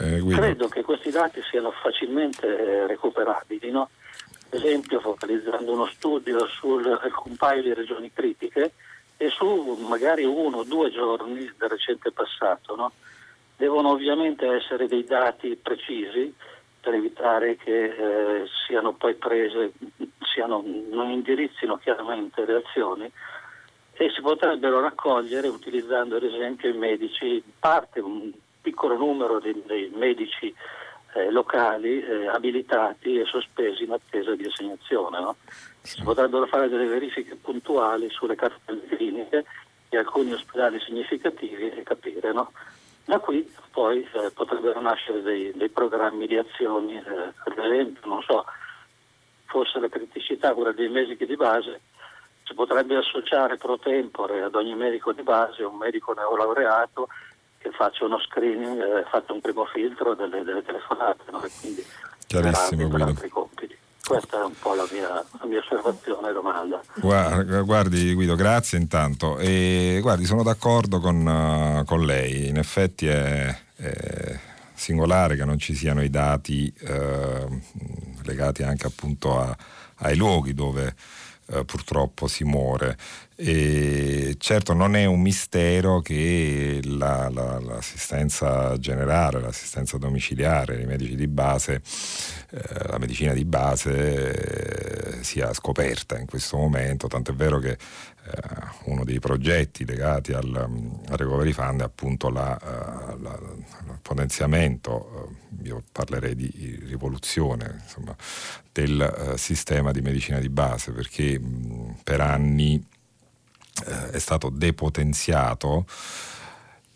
Eh, Credo che questi dati siano facilmente eh, recuperabili. No? Ad esempio focalizzando uno studio sul un paio di regioni critiche e su magari uno o due giorni del recente passato. No? Devono ovviamente essere dei dati precisi per evitare che eh, siano poi prese, siano, non indirizzino chiaramente le azioni e si potrebbero raccogliere utilizzando ad esempio i medici, parte un piccolo numero dei, dei medici eh, locali eh, abilitati e sospesi in attesa di assegnazione. No? Si potrebbero fare delle verifiche puntuali sulle cartelle cliniche di alcuni ospedali significativi e capire. No? Da qui poi eh, potrebbero nascere dei, dei, programmi di azioni, eh, ad esempio, non so, forse la criticità, quella dei medici di base, si potrebbe associare pro tempore ad ogni medico di base un medico neolaureato che faccia uno screening, eh, faccia un primo filtro delle, delle telefonate no? e quindi Chiarissimo, per altri compiti. Questa è un po' la mia, la mia osservazione e domanda. Guardi Guido, grazie intanto. E, guardi, sono d'accordo con, uh, con lei, in effetti è, è, singolare che non ci siano i dati uh, legati anche appunto a, ai luoghi dove uh, purtroppo si muore. E certo non è un mistero che la, la, l'assistenza generale, l'assistenza domiciliare, i medici di base, eh, la medicina di base eh, sia scoperta in questo momento, tant'è vero che eh, uno dei progetti legati al, al Recovery Fund è appunto la, il potenziamento, uh, io parlerei di rivoluzione insomma, del uh, sistema di medicina di base, perché mh, per anni eh, è stato depotenziato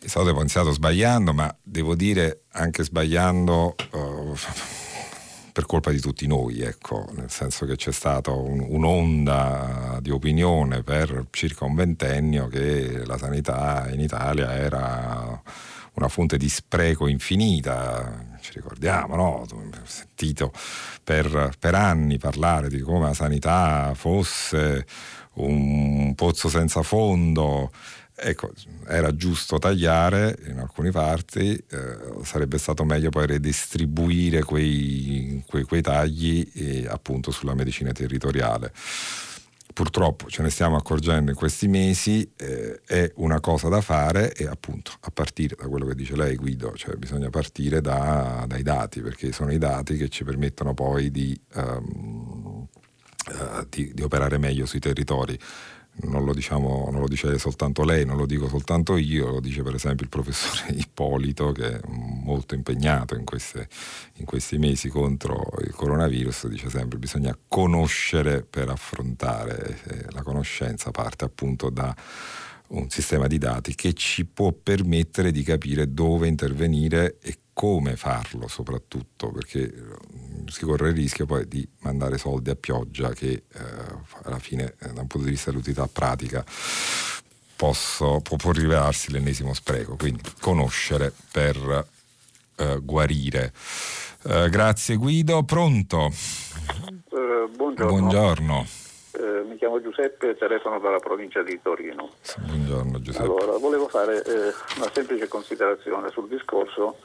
è stato depotenziato sbagliando, ma devo dire anche sbagliando uh, per colpa di tutti noi, ecco, nel senso che c'è stata un, un'onda di opinione per circa un ventennio che la sanità in Italia era una fonte di spreco infinita, ci ricordiamo, no? Sentito per, per anni parlare di come la sanità fosse un pozzo senza fondo. Ecco, era giusto tagliare in alcune parti, eh, sarebbe stato meglio poi redistribuire quei, quei, quei tagli eh, appunto sulla medicina territoriale. Purtroppo ce ne stiamo accorgendo in questi mesi, eh, è una cosa da fare e appunto a partire da quello che dice lei Guido, cioè bisogna partire da, dai dati perché sono i dati che ci permettono poi di... Um, eh, di, di, operare meglio sui territori. Non lo, diciamo, non lo, dice soltanto lei, non lo dico soltanto io, lo dice per esempio il professore Ippolito che è molto impegnato in, queste, in questi mesi contro il coronavirus, dice sempre che bisogna conoscere per affrontare, eh, la conoscenza parte appunto da un sistema di dati che ci può permettere di capire dove intervenire e come farlo soprattutto, perché mm, si corre il rischio poi di mandare soldi a pioggia che eh, alla fine eh, da un punto di vista dell'utilità pratica posso, può, può, rivelarsi l'ennesimo spreco, quindi conoscere per eh, guarire. Eh, grazie Guido, pronto? Uh, buongiorno. buongiorno. Uh, mi chiamo Giuseppe telefono dalla provincia di Torino. Buongiorno Giuseppe. Allora, volevo fare eh, una semplice considerazione sul discorso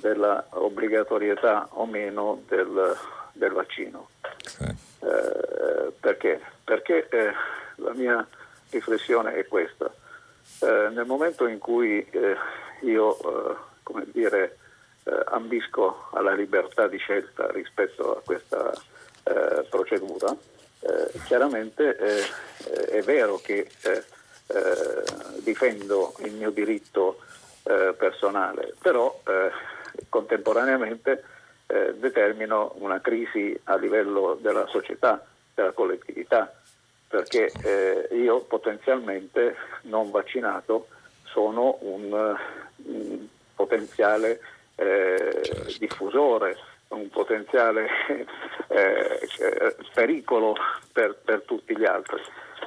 della obbligatorietà o meno del, del vaccino. Sì. Eh, perché? Perché eh, la mia riflessione è questa. Eh, nel momento in cui eh, io eh, come dire, eh, ambisco alla libertà di scelta rispetto a questa procedura, chiaramente è vero che difendo il mio diritto personale, però contemporaneamente determino una crisi a livello della società, della collettività perché eh, io potenzialmente non vaccinato sono un, un potenziale eh, diffusore, un potenziale eh, pericolo per, per, tutti gli altri.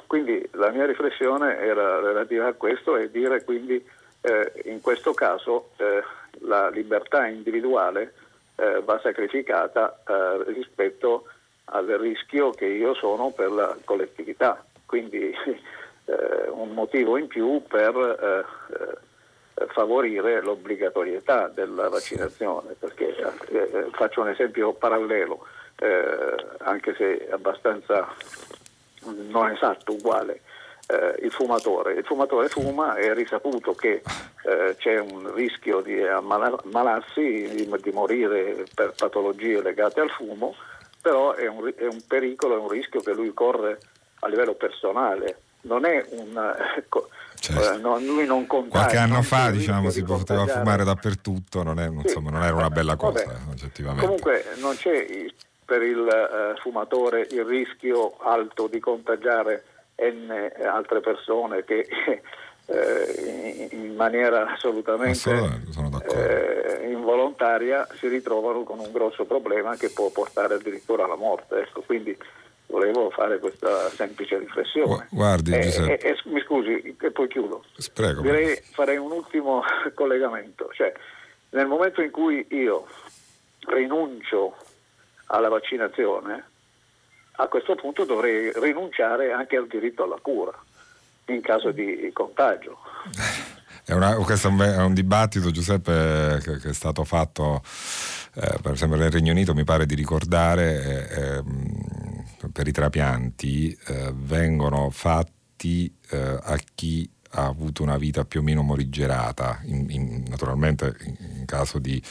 Quindi la mia riflessione era relativa a questo e dire quindi eh, in questo caso eh, la libertà individuale eh, va sacrificata rispetto a al rischio che io sono per la collettività, quindi eh, un motivo in più per eh, eh, favorire l'obbligatorietà della vaccinazione, perché eh, faccio un esempio parallelo, eh, anche se abbastanza non esatto, uguale. Eh, il fumatore. Il fumatore fuma, è risaputo che eh, c'è un rischio di ammalarsi, di, di, morire per patologie legate al fumo, però è un, è un pericolo, è un rischio che lui corre a livello personale, non è un... Ecco, eh, no, lui non contagia. Qualche anno fa diciamo, si poteva fumare dappertutto, non, è, sì. insomma, non, era una bella cosa Vabbè, oggettivamente. Comunque non c'è per il uh, fumatore il rischio alto di contagiare N altre persone che eh, in maniera assolutamente eh, involontaria si ritrovano con un grosso problema che può portare addirittura alla morte. Ecco, quindi volevo fare questa semplice riflessione. Guardi, eh, eh, mi scusi, e poi chiudo. Prego. Direi farei un ultimo collegamento. Cioè, nel momento in cui io rinuncio alla vaccinazione, a questo punto dovrei rinunciare anche al diritto alla cura in caso di contagio. È una, questo è un, dibattito, Giuseppe, che, che è stato fatto eh, per esempio nel Regno Unito, mi pare di ricordare, eh, eh, per i trapianti eh, vengono fatti eh, a chi ha avuto una vita più o meno morigerata, in, in, naturalmente in, caso di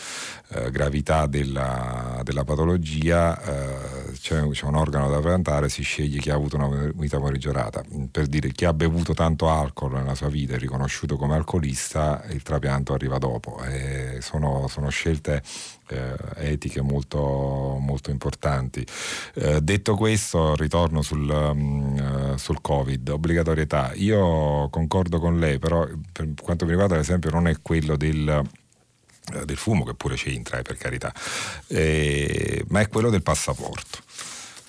eh, gravità della, della patologia eh, c'è, c'è, un organo da trapiantare, si sceglie chi ha avuto una vita morigerata. Per dire chi ha bevuto tanto alcol nella sua vita è riconosciuto come alcolista, il trapianto arriva dopo. Sono, sono, scelte eh, etiche molto, molto importanti. Eh, detto questo, ritorno sul, um, sul Covid, obbligatorietà. Io concordo con lei, però per quanto mi riguarda l'esempio non è quello del eh, del fumo che pure c'entra eh, per carità, eh, ma è quello del passaporto.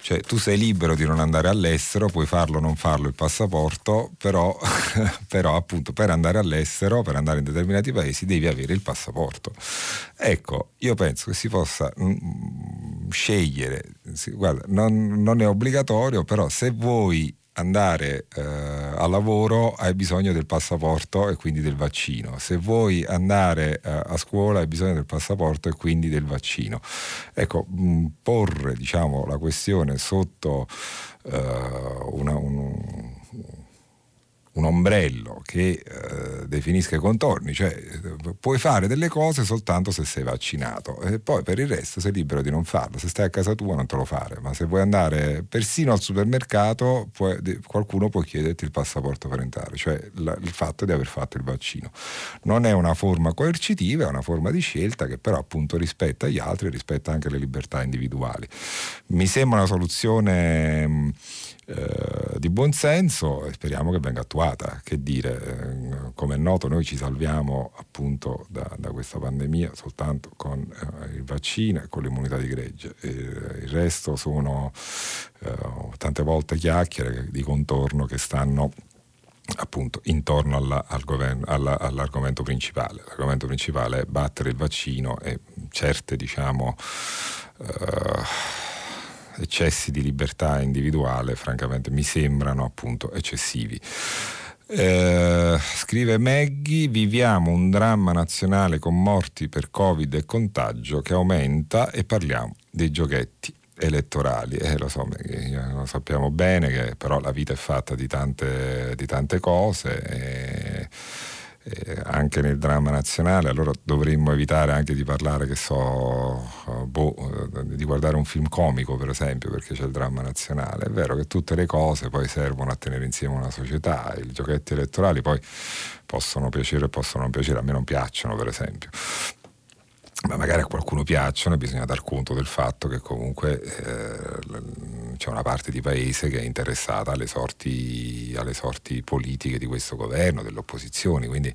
Cioè tu sei libero di non andare all'estero, puoi farlo o non farlo il passaporto, però, però, appunto per andare all'estero, per andare in determinati paesi devi avere il passaporto. Ecco, io penso che si possa mm, scegliere, guarda, non, non è obbligatorio, però se vuoi andare eh, a lavoro hai bisogno del passaporto e quindi del vaccino. Se vuoi andare eh, a scuola hai bisogno del passaporto e quindi del vaccino. Ecco, mh, porre diciamo, la questione sotto eh, una, un, un ombrello che eh, definisca i contorni, cioè puoi fare delle cose soltanto se sei vaccinato e poi per il resto sei libero di non farlo, se stai a casa tua non te lo fare, ma se vuoi andare persino al supermercato puoi, qualcuno può chiederti il passaporto per entrare, cioè la, il fatto di aver fatto il vaccino. Non è una forma coercitiva, è una forma di scelta che però appunto rispetta gli altri e rispetta anche le libertà individuali. Mi sembra una soluzione... Mh, eh, di buon senso e speriamo che venga attuata che dire, eh, come è noto noi ci salviamo appunto da, da questa pandemia soltanto con eh, il vaccino e con l'immunità di gregge, e, il resto sono eh, tante volte chiacchiere di contorno che stanno appunto intorno alla, al governo, alla, all'argomento principale. L'argomento principale è battere il vaccino e certe diciamo uh, eccessi di libertà individuale francamente mi sembrano appunto eccessivi. Eh, scrive Maggie, viviamo un dramma nazionale con morti per Covid e contagio che aumenta e parliamo dei giochetti elettorali. Eh, lo so, lo sappiamo bene che però la vita è fatta di tante, di tante cose. E, e anche nel dramma nazionale, allora dovremmo evitare anche di parlare, che so, boh, di guardare un film comico per esempio, perché c'è il dramma nazionale. È vero che tutte le cose poi servono a tenere insieme una società, i giochetti elettorali poi possono piacere e possono non piacere, a me non piacciono per esempio ma magari a qualcuno piacciono e bisogna dar conto del fatto che comunque eh, c'è una parte di paese che è interessata alle sorti, alle sorti, politiche di questo governo, delle opposizioni, quindi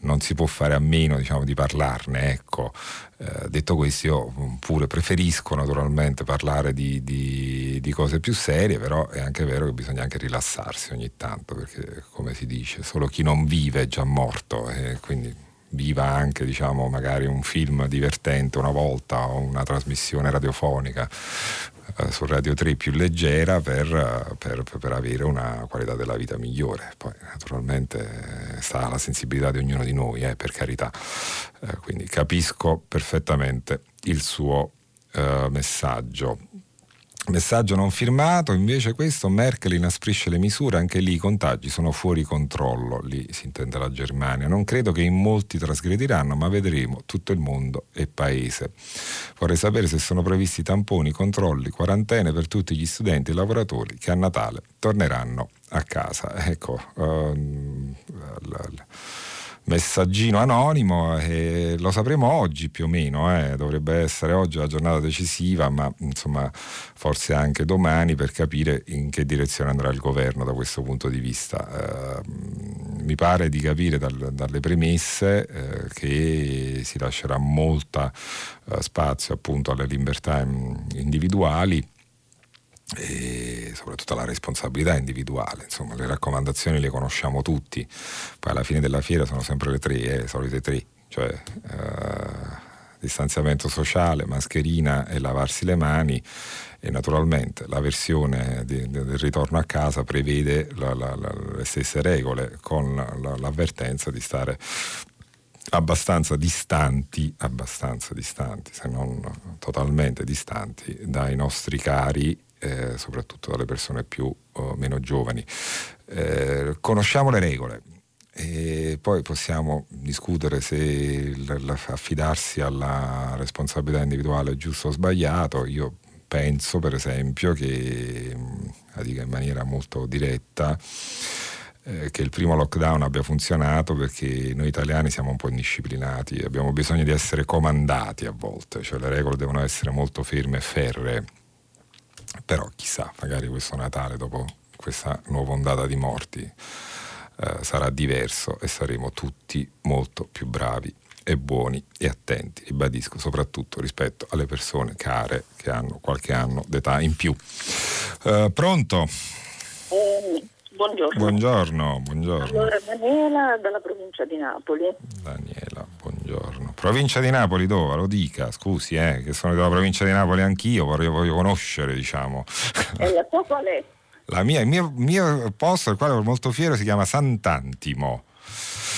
non si può fare a meno diciamo, di parlarne. Ecco. Eh, detto questo io pure preferisco naturalmente parlare di, di, di, cose più serie, però è anche vero che bisogna anche rilassarsi ogni tanto, perché come si dice, solo chi non vive è già morto e quindi viva anche diciamo, magari un film divertente una volta o una trasmissione radiofonica eh, su Radio 3 più leggera per, per, per, avere una qualità della vita migliore. Poi naturalmente sta alla sensibilità di ognuno di noi, eh, per carità. Eh, quindi capisco perfettamente il suo eh, messaggio. Messaggio non firmato, invece questo Merkel inasprisce le misure, anche lì i contagi sono fuori controllo, lì si intende la Germania. Non credo che in molti trasgrediranno, ma vedremo tutto il mondo e paese. Vorrei sapere se sono previsti tamponi, controlli, quarantene per tutti gli studenti e lavoratori che a Natale torneranno a casa. Ecco, um, la, la, messaggino anonimo e lo sapremo oggi più o meno, eh. dovrebbe essere oggi la giornata decisiva, ma insomma forse anche domani per capire in che direzione andrà il governo da questo punto di vista. Eh, mi pare di capire dal, dalle premesse eh, che si lascerà molto eh, spazio appunto alle libertà individuali e soprattutto la responsabilità individuale. Insomma, le raccomandazioni le conosciamo tutti, poi alla fine della fiera sono sempre le tre, eh, solite tre, cioè eh, distanziamento sociale, mascherina e lavarsi le mani e naturalmente la versione di, di, del ritorno a casa prevede la, la, la, le stesse regole con l'avvertenza di stare abbastanza distanti, abbastanza distanti, se non totalmente distanti dai nostri cari eh, soprattutto dalle persone più o meno giovani. Eh, conosciamo le regole e poi possiamo discutere se affidarsi alla responsabilità individuale è giusto o sbagliato. Io penso per esempio che, la dico in maniera molto diretta, eh, che il primo lockdown abbia funzionato perché noi italiani siamo un po' indisciplinati, abbiamo bisogno di essere comandati a volte, cioè le regole devono essere molto ferme e ferree però chissà, magari questo Natale dopo questa nuova ondata di morti eh, sarà diverso e saremo tutti molto più bravi e buoni e attenti, ribadisco, soprattutto rispetto alle persone care che hanno qualche anno d'età in più. Uh, pronto? Buongiorno. Buongiorno, buongiorno. Allora, Daniela dalla provincia di Napoli. Daniela, buongiorno. Provincia di Napoli dove? Lo dica, scusi, eh, che sono della provincia di Napoli anch'io, voglio, voglio conoscere, diciamo. E la tua qual è? La mia, il mio, mio posto, del quale sono molto fiero, si chiama Sant'Antimo.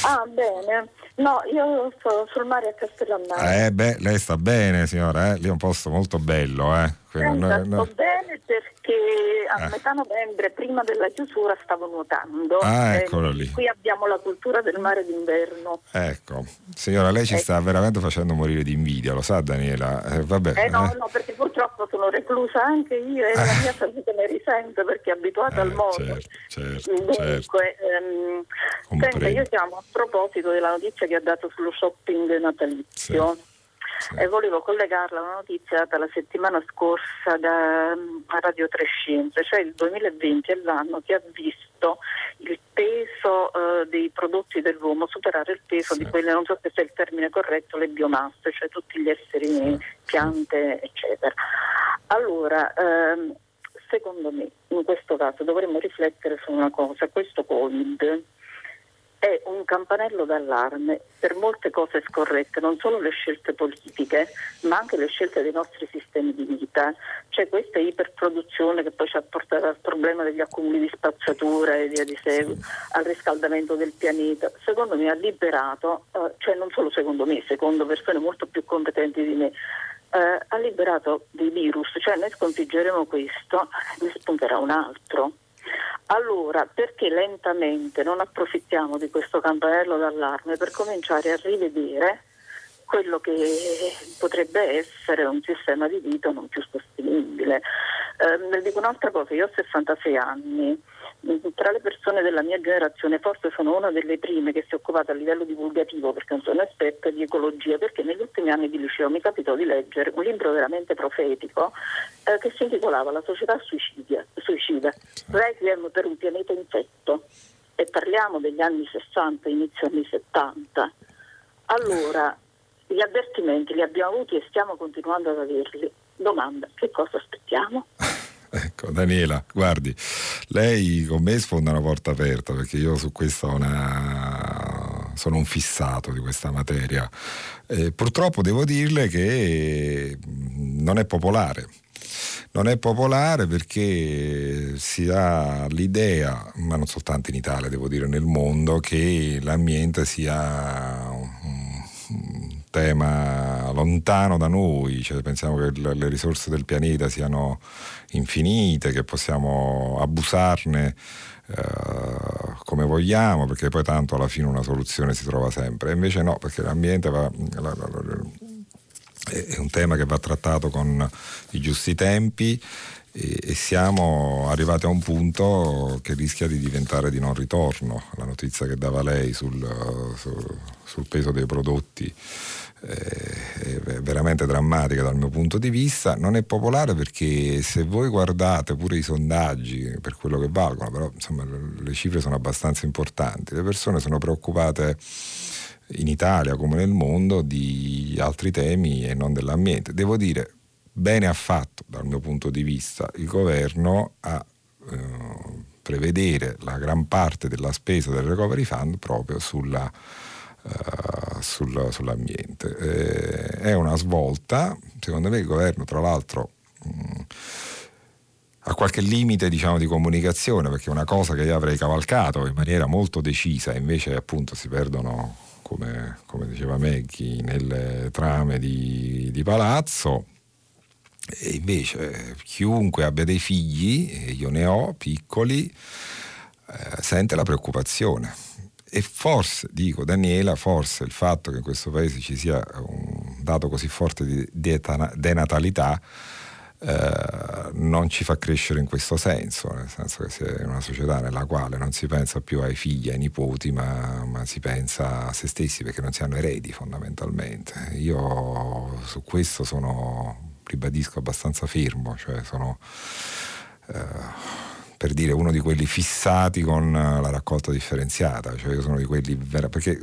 Ah, bene. No, io sto sul mare a Castellammare. Eh beh, lei sta bene signora, eh? lì è un posto molto bello, eh? Senta, noi, noi... sto bene perché a eh. metà novembre, prima della chiusura, stavo nuotando. Ah, eccolo lì. Qui abbiamo la cultura del mare d'inverno. Ecco, signora, lei ci ecco. sta veramente facendo morire di invidia, lo sa Daniela? Eh, vabbè, eh no, eh. no, perché purtroppo sono reclusa anche io e la mia salute ne risente perché è abituata al mondo. Certo, certo, Dunque, certo. Ehm, senta, io siamo a proposito della notizia che ha dato sullo shopping natalizio. Sì sì. e volevo collegarla a una notizia data la settimana scorsa da Radio Trescenze, cioè il 2020 è l'anno che ha visto il peso uh, dei prodotti dell'uomo superare il peso sì. di quelle, non so se è il termine corretto, le biomasse, cioè tutti gli esseri, sì. piante, eccetera. Allora, ehm, secondo me in questo caso dovremmo riflettere su una cosa, questo Covid è un campanello d'allarme per molte cose scorrette, non solo le scelte politiche, ma anche le scelte dei nostri sistemi di vita. C'è questa iperproduzione che poi ci ha portato al problema degli accumuli di spazzatura e via di seguito, al riscaldamento del pianeta. Secondo me ha liberato, eh, cioè non solo secondo me, secondo persone molto più competenti di me, eh, ha liberato dei virus, cioè noi sconfiggeremo questo, ne spunterà un altro. Allora, perché lentamente non approfittiamo di questo campanello d'allarme per cominciare a rivedere quello che potrebbe essere un sistema di vita non più sostenibile? Eh, dico un'altra cosa, io ho 66 anni, tra le persone della mia generazione forse sono una delle prime che si è occupata a livello divulgativo, perché non sono esperta di ecologia, perché negli ultimi anni di liceo mi capitò di leggere un libro veramente profetico eh, che si intitolava La società suicidia, suicida, Requiem per un pianeta infetto e parliamo degli anni 60, inizio anni 70. Allora, gli avvertimenti li abbiamo avuti e stiamo continuando ad averli. Domanda, che cosa aspettiamo? Ecco, Daniela, guardi, lei con me sfonda una porta aperta perché io su questo una... sono un fissato di questa materia. Eh, purtroppo devo dirle che non è popolare. Non è popolare perché si ha l'idea, ma non soltanto in Italia, devo dire nel mondo, che l'ambiente sia tema lontano da noi, cioè pensiamo che le risorse del pianeta siano infinite, che possiamo abusarne eh, come vogliamo, perché poi tanto alla fine una soluzione si trova sempre. Invece no, perché l'ambiente va, è un tema che va trattato con i giusti tempi e, e, siamo arrivati a un punto che rischia di diventare di non ritorno. La notizia che dava lei sul, sul, sul peso dei prodotti è veramente drammatica dal mio punto di vista. Non è popolare perché se voi guardate pure i sondaggi per quello che valgono, però insomma le cifre sono abbastanza importanti, le persone sono preoccupate in Italia come nel mondo di altri temi e non dell'ambiente. Devo dire, bene ha fatto dal mio punto di vista il governo a eh, prevedere la gran parte della spesa del recovery fund proprio sulla uh, sul, sull'ambiente. Eh, è una svolta, secondo me il governo tra l'altro mh, mm, ha qualche limite diciamo, di comunicazione perché è una cosa che io avrei cavalcato in maniera molto decisa invece appunto si perdono come, come diceva Meggi nelle trame di, di palazzo e invece chiunque abbia dei figli, io ne ho, piccoli, eh, sente la preoccupazione e forse, dico Daniela, forse il fatto che in questo paese ci sia un dato così forte di denatalità eh, non ci fa crescere in questo senso, nel senso che si è una società nella quale non si pensa più ai figli, ai nipoti, ma, ma si pensa a se stessi perché non si hanno eredi fondamentalmente. Io su questo sono, ribadisco, abbastanza fermo, cioè sono... Eh, per dire uno di quelli fissati con eh, la raccolta differenziata, cioè io sono di quelli vera- perché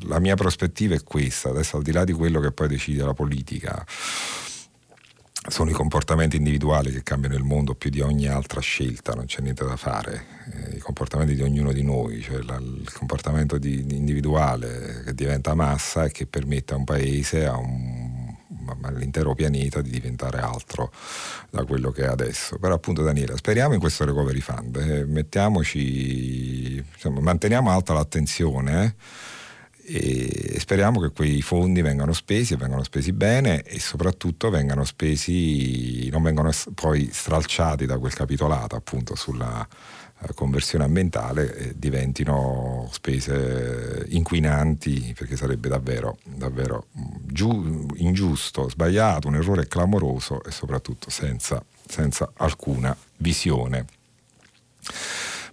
la mia prospettiva è questa, adesso al di là di quello che poi decide la politica, sono i comportamenti individuali che cambiano il mondo più di ogni altra scelta, non c'è niente da fare, eh, i comportamenti di ognuno di noi, cioè la, il comportamento di individuale che diventa massa e che permette a un paese, a un all'intero pianeta di diventare altro da quello che è adesso. Però appunto Daniela, speriamo in questo recovery fund, eh, mettiamoci, insomma, manteniamo alta l'attenzione. Eh, e speriamo che quei fondi vengano spesi e vengano spesi bene e soprattutto vengano spesi, non vengano poi stralciati da quel capitolato appunto sulla, conversione ambientale eh, diventino spese inquinanti perché sarebbe davvero, davvero giu- ingiusto, sbagliato, un errore clamoroso e soprattutto senza, senza alcuna visione.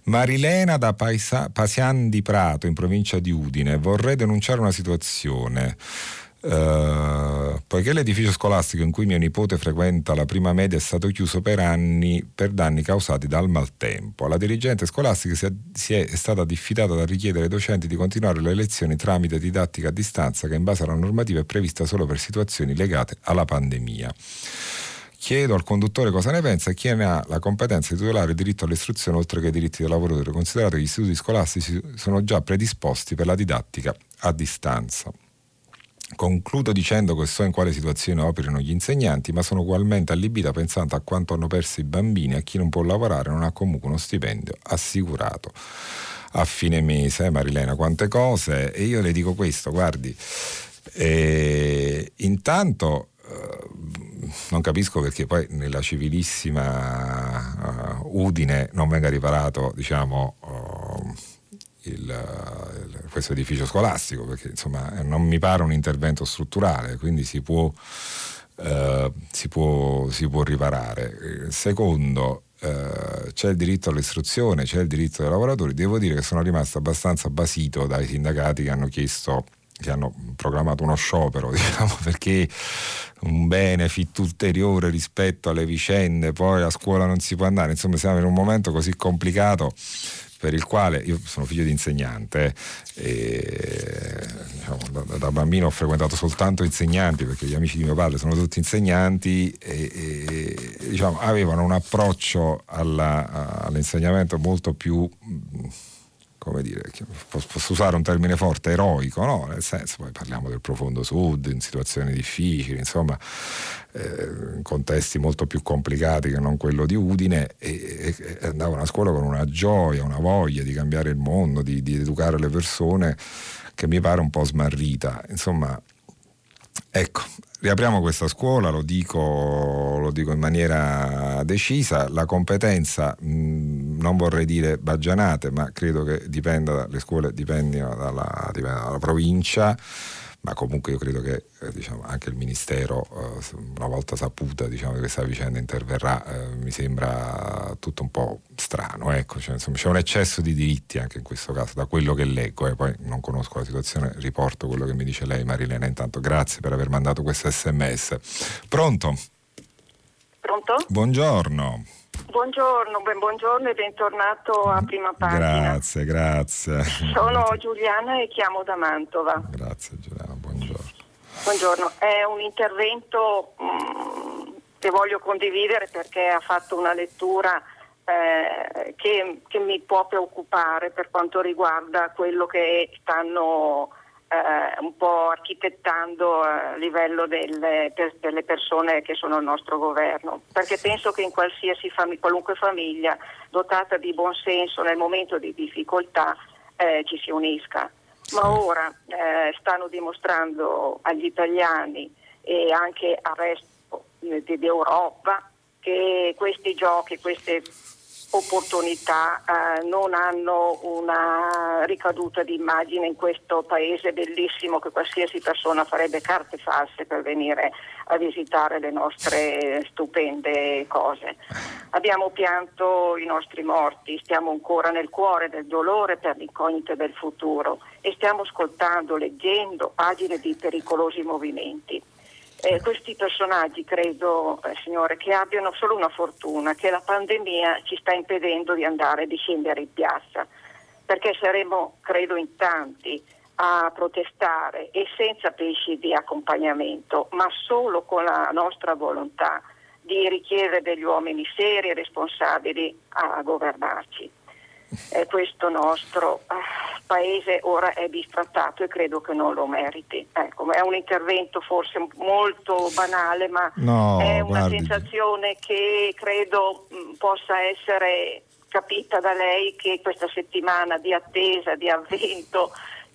Marilena da Paisa- Pasian di Prato in provincia di Udine vorrei denunciare una situazione. Uh, poiché l'edificio scolastico in cui mio nipote frequenta la prima media è stato chiuso per anni per danni causati dal maltempo, la dirigente scolastica si è, si è stata diffidata da richiedere ai docenti di continuare le lezioni tramite didattica a distanza che in base alla normativa è prevista solo per situazioni legate alla pandemia. Chiedo al conduttore cosa ne pensa e chi ne ha la competenza di tutelare il diritto all'istruzione oltre che i diritti del lavoratore, considerato che gli istituti scolastici sono già predisposti per la didattica a distanza. Concludo dicendo che so in quale situazione operano gli insegnanti, ma sono ugualmente allibita pensando a quanto hanno perso i bambini a chi non può lavorare non ha comunque uno stipendio assicurato a fine mese. Marilena, quante cose. E io le dico questo, guardi, eh, intanto eh, non capisco perché poi nella civilissima uh, Udine non venga riparato, diciamo... Uh, il, questo edificio scolastico, perché insomma non mi pare un intervento strutturale, quindi si può, eh, si può, si può riparare. Secondo, eh, c'è il diritto all'istruzione, c'è il diritto dei lavoratori. Devo dire che sono rimasto abbastanza basito dai sindacati che hanno chiesto che hanno programmato uno sciopero, diciamo, perché un benefit ulteriore rispetto alle vicende, poi a scuola non si può andare, insomma siamo in un momento così complicato per il quale io sono figlio di insegnante e diciamo, da, da, bambino ho frequentato soltanto insegnanti perché gli amici di mio padre sono tutti insegnanti e, e diciamo, avevano un approccio alla, all'insegnamento molto più come dire, posso usare un termine forte, eroico, no? Nel senso, poi parliamo del profondo sud, in situazioni difficili, insomma, eh, in contesti molto più complicati che non quello di Udine, e, e, andavano a scuola con una gioia, una voglia di cambiare il mondo, di, di educare le persone, che mi pare un po' smarrita. Insomma, ecco, riapriamo questa scuola, lo dico, lo dico, in maniera decisa, la competenza mh, non vorrei dire baggianate, ma credo che dipenda, le scuole dipendano dalla, dalla provincia ma comunque io credo che eh, diciamo, anche il Ministero, eh, una volta saputa diciamo, che questa vicenda interverrà, eh, mi sembra tutto un po' strano. Ecco. Cioè, insomma, c'è un eccesso di diritti anche in questo caso, da quello che leggo, e poi non conosco la situazione, riporto quello che mi dice lei Marilena. Intanto grazie per aver mandato questo sms. Pronto? Pronto? Buongiorno. Buongiorno, ben buongiorno e bentornato a prima pagina. Grazie, grazie. Sono Giuliana e chiamo da Mantova. Grazie Giuliana, buongiorno. Buongiorno, è un intervento mh, mm, che voglio condividere perché ha fatto una lettura eh, che, che, mi può preoccupare per quanto riguarda quello che stanno eh, un po' architettando a livello delle, per, delle, persone che sono al nostro governo, perché penso che in qualsiasi fam- qualunque famiglia dotata di buon senso nel momento di difficoltà eh, ci si unisca. Ma ora eh, stanno dimostrando agli italiani e anche al resto d'Europa che questi giochi, queste opportunità eh, non hanno una ricaduta di immagine in questo paese bellissimo che qualsiasi persona farebbe carte false per venire a visitare le nostre stupende cose. Abbiamo pianto i nostri morti, stiamo ancora nel cuore del dolore per l'incognita del futuro e stiamo ascoltando, leggendo pagine di pericolosi movimenti eh, questi personaggi credo, eh, signore, che abbiano solo una fortuna, che la pandemia ci sta impedendo di andare, di scendere in piazza, perché saremo, credo, in tanti a protestare e senza pesci di accompagnamento, ma solo con la nostra volontà di richiedere degli uomini seri e responsabili a governarci eh, questo nostro eh, paese ora è bistrattato e credo che non lo meriti. Ecco, è un intervento forse molto banale, ma no, è una guardi. sensazione che credo mh, mm, possa essere capita da lei che questa settimana di attesa, di avvento,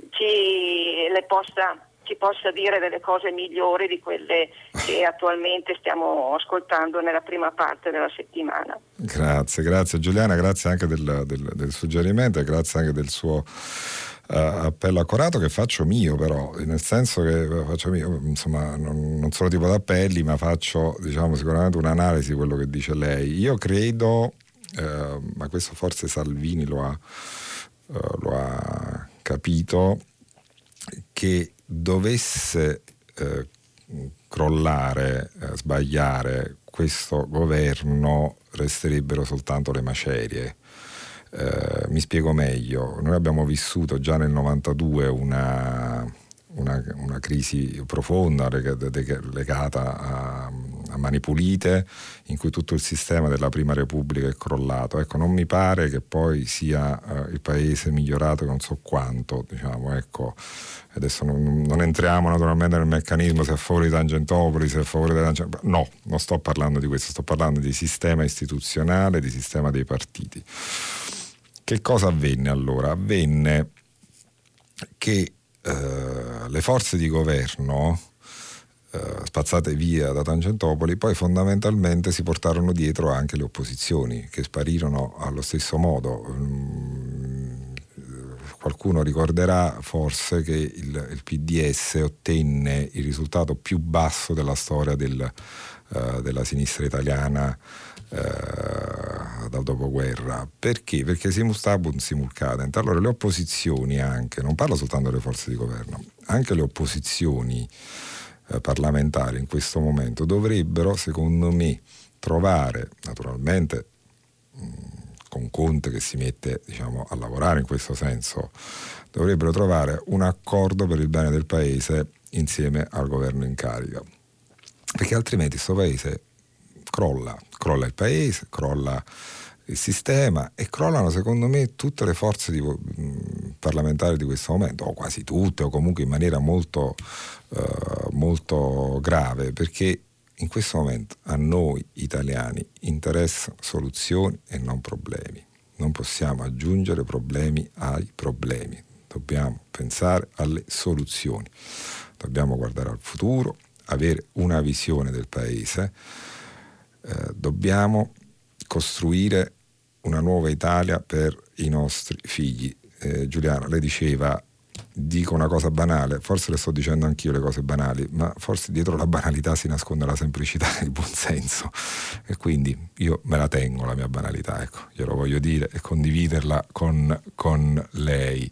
ci, le possa ci possa dire delle cose migliori di quelle che attualmente stiamo ascoltando nella prima parte della settimana. Grazie, grazie Giuliana, grazie anche del, del, del suggerimento e grazie anche del suo uh, appello accorato che faccio mio però, nel senso che eh, faccio mio, insomma non, non sono tipo d'appelli ma faccio diciamo sicuramente un'analisi di quello che dice lei. Io credo, uh, ma questo forse Salvini lo ha, uh, lo ha capito, che dovesse eh, crollare, eh, sbagliare questo governo resterebbero soltanto le macerie. Eh, mi spiego meglio, noi abbiamo vissuto già nel 92 una, una, una crisi profonda legata a, a, mani pulite in cui tutto il sistema della Prima Repubblica è crollato. Ecco, non mi pare che poi sia uh, il paese migliorato non so quanto, diciamo, ecco. Adesso non, non, entriamo naturalmente nel meccanismo se è a favore di Tangentopoli, se è a favore Tangentopoli. No, non sto parlando di questo, sto parlando di sistema istituzionale, di sistema dei partiti. Che cosa avvenne allora? Avvenne che eh, le forze di governo eh, spazzate via da Tangentopoli poi fondamentalmente si portarono dietro anche le opposizioni che sparirono allo stesso modo. Mm, qualcuno ricorderà forse che il, il, PDS ottenne il risultato più basso della storia del, uh, della sinistra italiana eh, dal dopoguerra. Perché? Perché simus tabunt simul cadent. Allora le opposizioni anche, non parlo soltanto delle forze di governo, anche le opposizioni eh, parlamentari in questo momento dovrebbero, secondo me, trovare naturalmente mh, con Conte che si mette diciamo, a lavorare in questo senso, dovrebbero trovare un accordo per il bene del paese insieme al governo in carica. Perché altrimenti questo paese crolla, crolla il paese, crolla il sistema e crollano secondo me tutte le forze di, mh, parlamentari di questo momento, o quasi tutte, o comunque in maniera molto, uh, molto grave, perché in questo momento a noi italiani interessano soluzioni e non problemi. Non possiamo aggiungere problemi ai problemi, dobbiamo pensare alle soluzioni, dobbiamo guardare al futuro, avere una visione del paese eh, dobbiamo costruire una nuova Italia per i nostri figli. Eh, Giuliano, lei diceva, dico una cosa banale, forse le sto dicendo anch'io le cose banali, ma forse dietro la banalità si nasconde la semplicità e il buonsenso. E quindi io me la tengo la mia banalità, ecco, glielo voglio dire e condividerla con, con lei.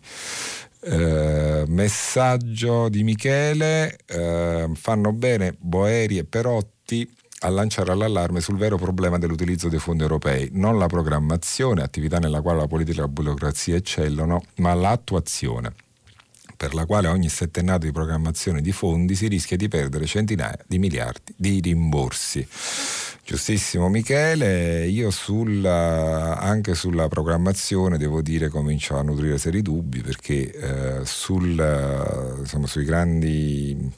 Eh, messaggio di Michele, eh, fanno bene Boeri e Perotti a lanciare l'allarme sul vero problema dell'utilizzo dei fondi europei, non la programmazione, attività nella quale la politica e la burocrazia eccellono, ma l'attuazione per la quale ogni settennato di programmazione di fondi si rischia di perdere centinaia di miliardi di rimborsi. Giustissimo Michele, io sulla, anche sulla programmazione devo dire comincio a nutrire seri dubbi perché eh, sul, insomma, sui grandi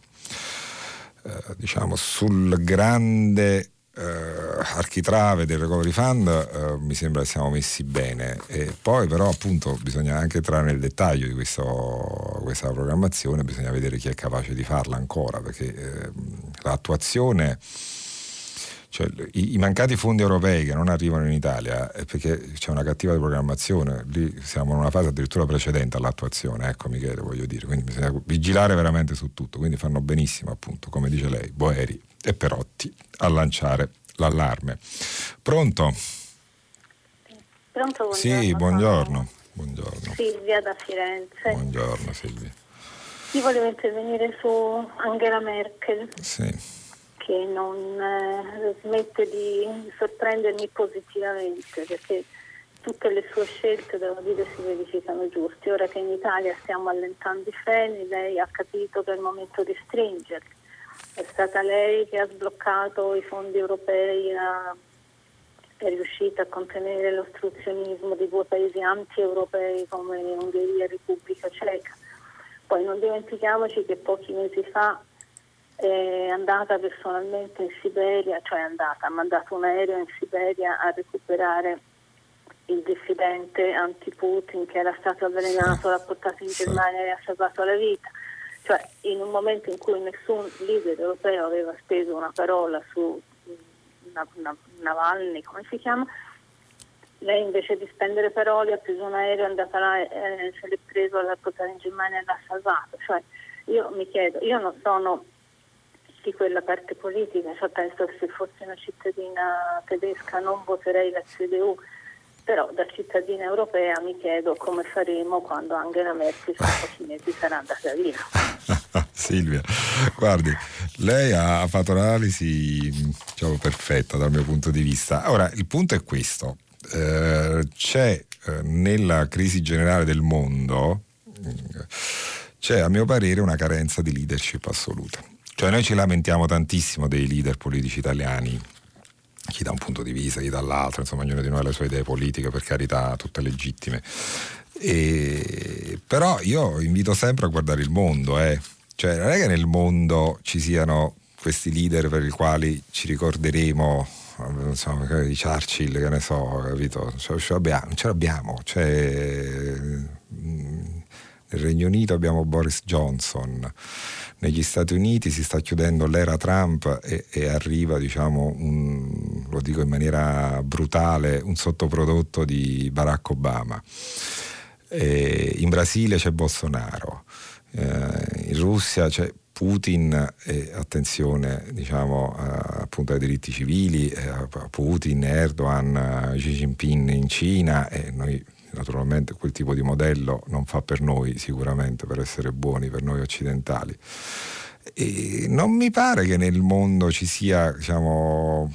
eh, diciamo, sul grande eh, architrave del recovery fund eh, mi sembra che siamo messi bene. E poi però appunto bisogna anche entrare nel dettaglio di questo, questa programmazione bisogna vedere chi è capace di farla ancora perché eh, l'attuazione cioè, i, i, mancati fondi europei che non arrivano in Italia è perché c'è una cattiva programmazione, lì siamo in una fase addirittura precedente all'attuazione, ecco Michele voglio dire, quindi bisogna vigilare veramente su tutto, quindi fanno benissimo appunto, come dice lei, Boeri e Perotti a lanciare l'allarme. Pronto? Pronto, buongiorno. Sì, buongiorno. buongiorno. Silvia da Firenze. Buongiorno Silvia. Io volevo intervenire su Angela Merkel. Sì che non eh, smette di sorprendermi positivamente perché tutte le sue scelte devo dire si verificano giuste. Ora che in Italia stiamo allentando i freni, lei ha capito che è il momento di stringerli. È stata lei che ha sbloccato i fondi europei, è riuscita a contenere l'ostruzionismo di due paesi anti-europei come Ungheria e Repubblica Ceca. Poi non dimentichiamoci che pochi mesi fa è andata personalmente in Siberia, cioè è andata, ha mandato un aereo in Siberia a recuperare il dissidente anti-Putin che era stato avvelenato, l'ha portato in Germania e ha salvato la vita. Cioè in un momento in cui nessun leader europeo aveva speso una parola su Navalny, come si chiama, lei invece di spendere parole ha preso un aereo, è andata là, eh, se l'è preso, l'ha portato in Germania e l'ha salvato. Cioè, io mi chiedo, io non sono di quella parte politica, cioè penso che se fossi una cittadina tedesca non voterei la CDU, Però da cittadina europea mi chiedo come faremo quando Angela Merkel fra pochi mesi sarà andata via. Silvia, guardi, lei ha fatto un'analisi diciamo, perfetta dal mio punto di vista. Ora, il punto è questo. Eh, c'è eh, nella crisi generale del mondo, c'è a mio parere una carenza di leadership assoluta. Cioè noi ci lamentiamo tantissimo dei leader politici italiani, chi da un punto di vista, chi dall'altro, insomma ognuno di noi ha le sue idee politiche, per carità, tutte legittime. E, però io invito sempre a guardare il mondo, eh. cioè non è che nel mondo ci siano questi leader per i quali ci ricorderemo insomma, di Churchill, che ne so, capito? Ce, ce l'abbiamo, ce l'abbiamo. Cioè, nel Regno Unito abbiamo Boris Johnson, negli Stati Uniti si sta chiudendo l'era Trump e, e arriva, diciamo, un, lo dico in maniera brutale, un sottoprodotto di Barack Obama. E in Brasile c'è Bolsonaro, eh, in Russia c'è Putin e attenzione diciamo, appunto ai diritti civili, a Putin, Erdogan, Xi Jinping in Cina e noi naturalmente quel tipo di modello non fa per noi sicuramente, per essere buoni, per noi occidentali. E non mi pare che nel mondo ci sia, diciamo,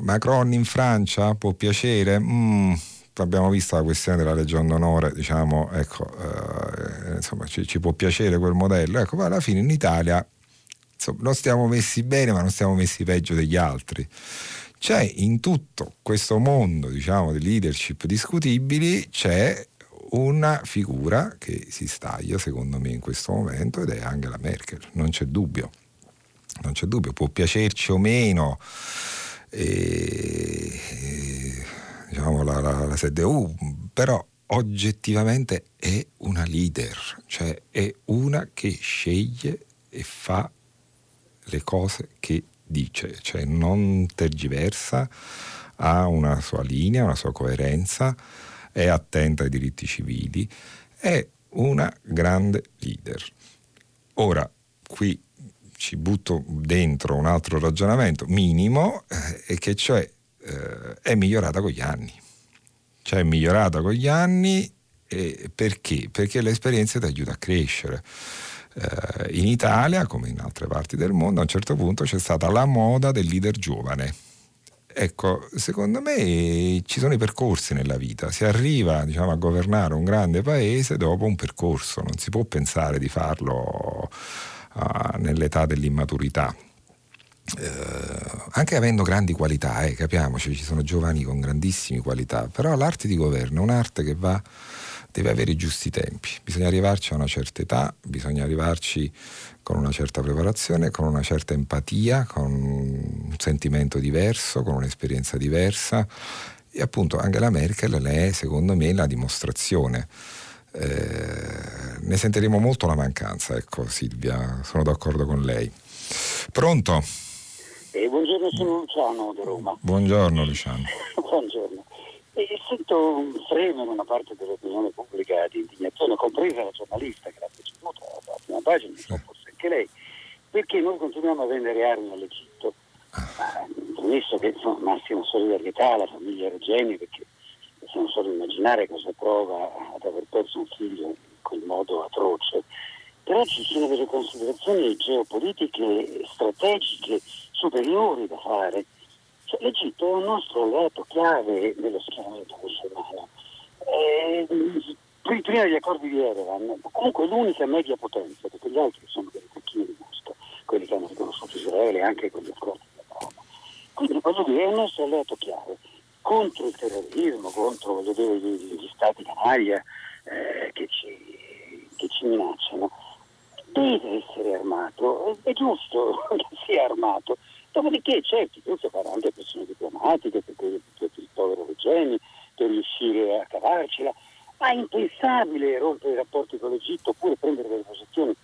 Macron in Francia può piacere. Mm, abbiamo visto la questione della Legion d'Onore, diciamo, ecco, eh, insomma, ci, ci, può piacere quel modello. Ecco, alla fine in Italia insomma, non stiamo messi bene, ma non stiamo messi peggio degli altri. C'è in tutto questo mondo diciamo, di leadership discutibili, c'è una figura che si staglia secondo me in questo momento ed è Angela Merkel, non c'è dubbio, non c'è dubbio, può piacerci o meno e, e, diciamo, la, la, la SDU, però oggettivamente è una leader, cioè è una che sceglie e fa le cose che dice, cioè non tergiversa, ha una sua linea, una sua coerenza, è attenta ai diritti civili, è una grande leader. Ora, qui ci butto dentro un altro ragionamento minimo, eh, e che cioè eh, è migliorata con gli anni. Cioè è migliorata con gli anni eh, perché? Perché l'esperienza ti aiuta a crescere eh, in Italia, come in altre parti del mondo, a un certo punto c'è stata la moda del leader giovane. Ecco, secondo me ci sono i percorsi nella vita, si arriva diciamo, a governare un grande paese dopo un percorso, non si può pensare di farlo uh, nell'età dell'immaturità. Eh, anche avendo grandi qualità, eh, capiamoci, ci sono giovani con grandissime qualità, però l'arte di governo è un'arte che va deve avere i giusti tempi, bisogna arrivarci a una certa età, bisogna arrivarci con una certa preparazione, con una certa empatia, con un sentimento diverso, con un'esperienza diversa e appunto Angela Merkel è secondo me la dimostrazione. Eh, ne sentiremo molto la mancanza, ecco Silvia, sono d'accordo con lei. Pronto? Eh, buongiorno, sono Luciano da Roma. Buongiorno Luciano. buongiorno. E sento un freno in una parte dell'opinione pubblica di indignazione, compresa la giornalista che l'ha preceduta alla prima pagina, sì. forse anche lei, perché noi continuiamo a vendere armi all'Egitto. Ammesso che insomma, massima solidarietà alla famiglia Regeni, perché possiamo solo immaginare cosa prova ad aver perso un figlio in quel modo atroce. Però ci sono delle considerazioni geopolitiche e strategiche superiori da fare L'Egitto è un nostro alleato chiave nello schieramento musulmano. Eh, prima degli accordi di Erevan, comunque l'unica media potenza, perché gli altri sono delle tecchine di Mosca, quelli che hanno riconosciuto Israele anche con gli accordi di Roma. Quindi voglio dire, è un nostro alleato chiave contro il terrorismo, contro dire, gli stati canaglia eh, che, ci, che ci minacciano. Deve essere armato, è giusto che sia armato, Dopodiché, certo, questo farà anche pressioni diplomatiche per, per, per il povero Regeni, per riuscire a cavarcela, ma è impensabile rompere i rapporti con l'Egitto oppure prendere delle posizioni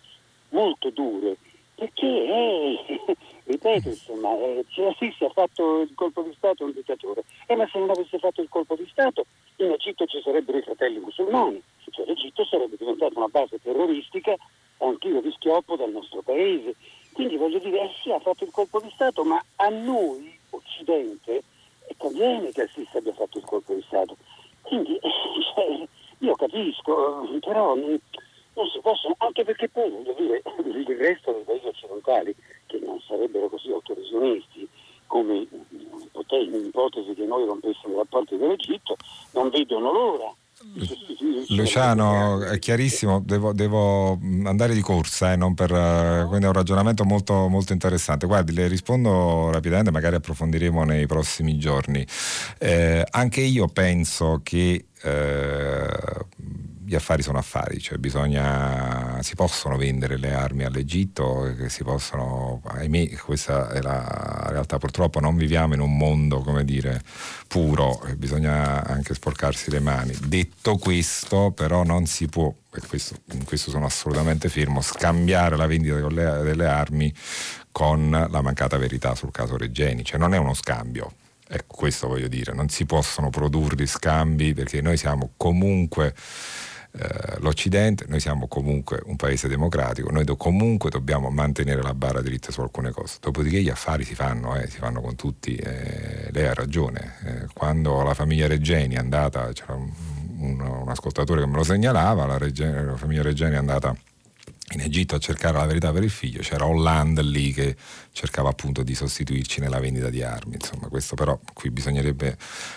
molto dure, perché è, ripeto, insomma, eh, Sisi ha fatto il colpo di Stato un dittatore, eh, ma se non avesse fatto il colpo di Stato in Egitto ci sarebbero i fratelli musulmani, cioè l'Egitto sarebbe diventata una base terroristica a un tiro di schioppo dal nostro paese quindi voglio dire, eh sì, ha fatto il colpo di Stato, ma a noi, Occidente, conviene che Assisi abbia fatto il colpo di Stato, Quindi cioè, io capisco, però non, non si possono, anche perché poi voglio dire, il resto dei paesi occidentali, che non sarebbero così autoresionisti come in ipotesi che noi rompessimo i rapporti con l'Egitto, non vedono l'ora Luciano, è chiarissimo, devo, devo, andare di corsa, eh, per, quindi è un ragionamento molto, molto, interessante. Guardi, le rispondo rapidamente, magari approfondiremo nei prossimi giorni. Eh, anche io penso che eh, gli affari sono affari, cioè bisogna, si possono vendere le armi all'Egitto, si possono, ahimè questa è la realtà, purtroppo non viviamo in un mondo come dire puro, bisogna anche sporcarsi le mani. Detto questo però non si può, e questo, in questo sono assolutamente fermo, scambiare la vendita delle armi con la mancata verità sul caso Regeni, cioè non è uno scambio, Ecco, questo voglio dire, non si possono produrre scambi perché noi siamo comunque eh, l'Occidente, noi siamo comunque un paese democratico, noi do, comunque dobbiamo mantenere la barra dritta su alcune cose, dopodiché gli affari si fanno, eh, si fanno con tutti, eh, lei ha ragione, eh, quando la famiglia Reggeni è andata, c'era un, un, un ascoltatore che me lo segnalava, la, Reggeni, la famiglia Reggeni è andata in Egitto a cercare la verità per il figlio, c'era Hollande lì che cercava appunto di sostituirci nella vendita di armi, insomma questo però qui bisognerebbe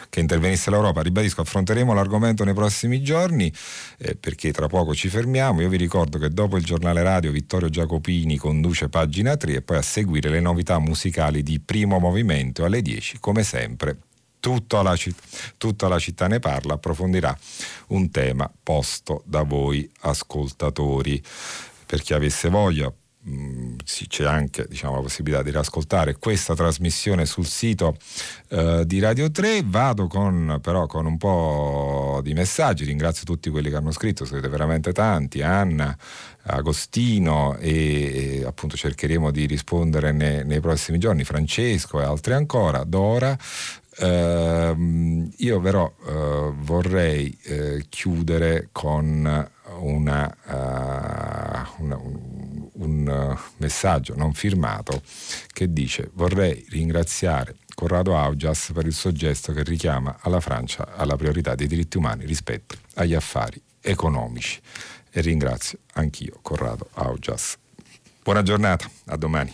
che intervenisse l'Europa, ribadisco affronteremo l'argomento nei prossimi giorni eh, perché tra poco ci fermiamo, io vi ricordo che dopo il giornale radio Vittorio Giacopini conduce pagina 3 e poi a seguire le novità musicali di primo movimento alle 10 come sempre. Tutta la, tutta la, città ne parla, approfondirà un tema posto da voi ascoltatori per chi avesse voglia sì, c'è anche diciamo, la possibilità di riascoltare questa trasmissione sul sito eh, di Radio 3 vado con, però con un po' di messaggi. Ringrazio tutti quelli che hanno scritto siete veramente tanti Anna Agostino e, e appunto cercheremo di rispondere ne, nei prossimi giorni. Francesco e altri ancora. Dora Uh, io però uh, vorrei uh, chiudere con una, uh, una, un, un uh, messaggio non firmato che dice vorrei ringraziare Corrado Augias per il suo gesto che richiama alla Francia alla priorità dei diritti umani rispetto agli affari economici e ringrazio anch'io Corrado Augias. Buona giornata, a domani.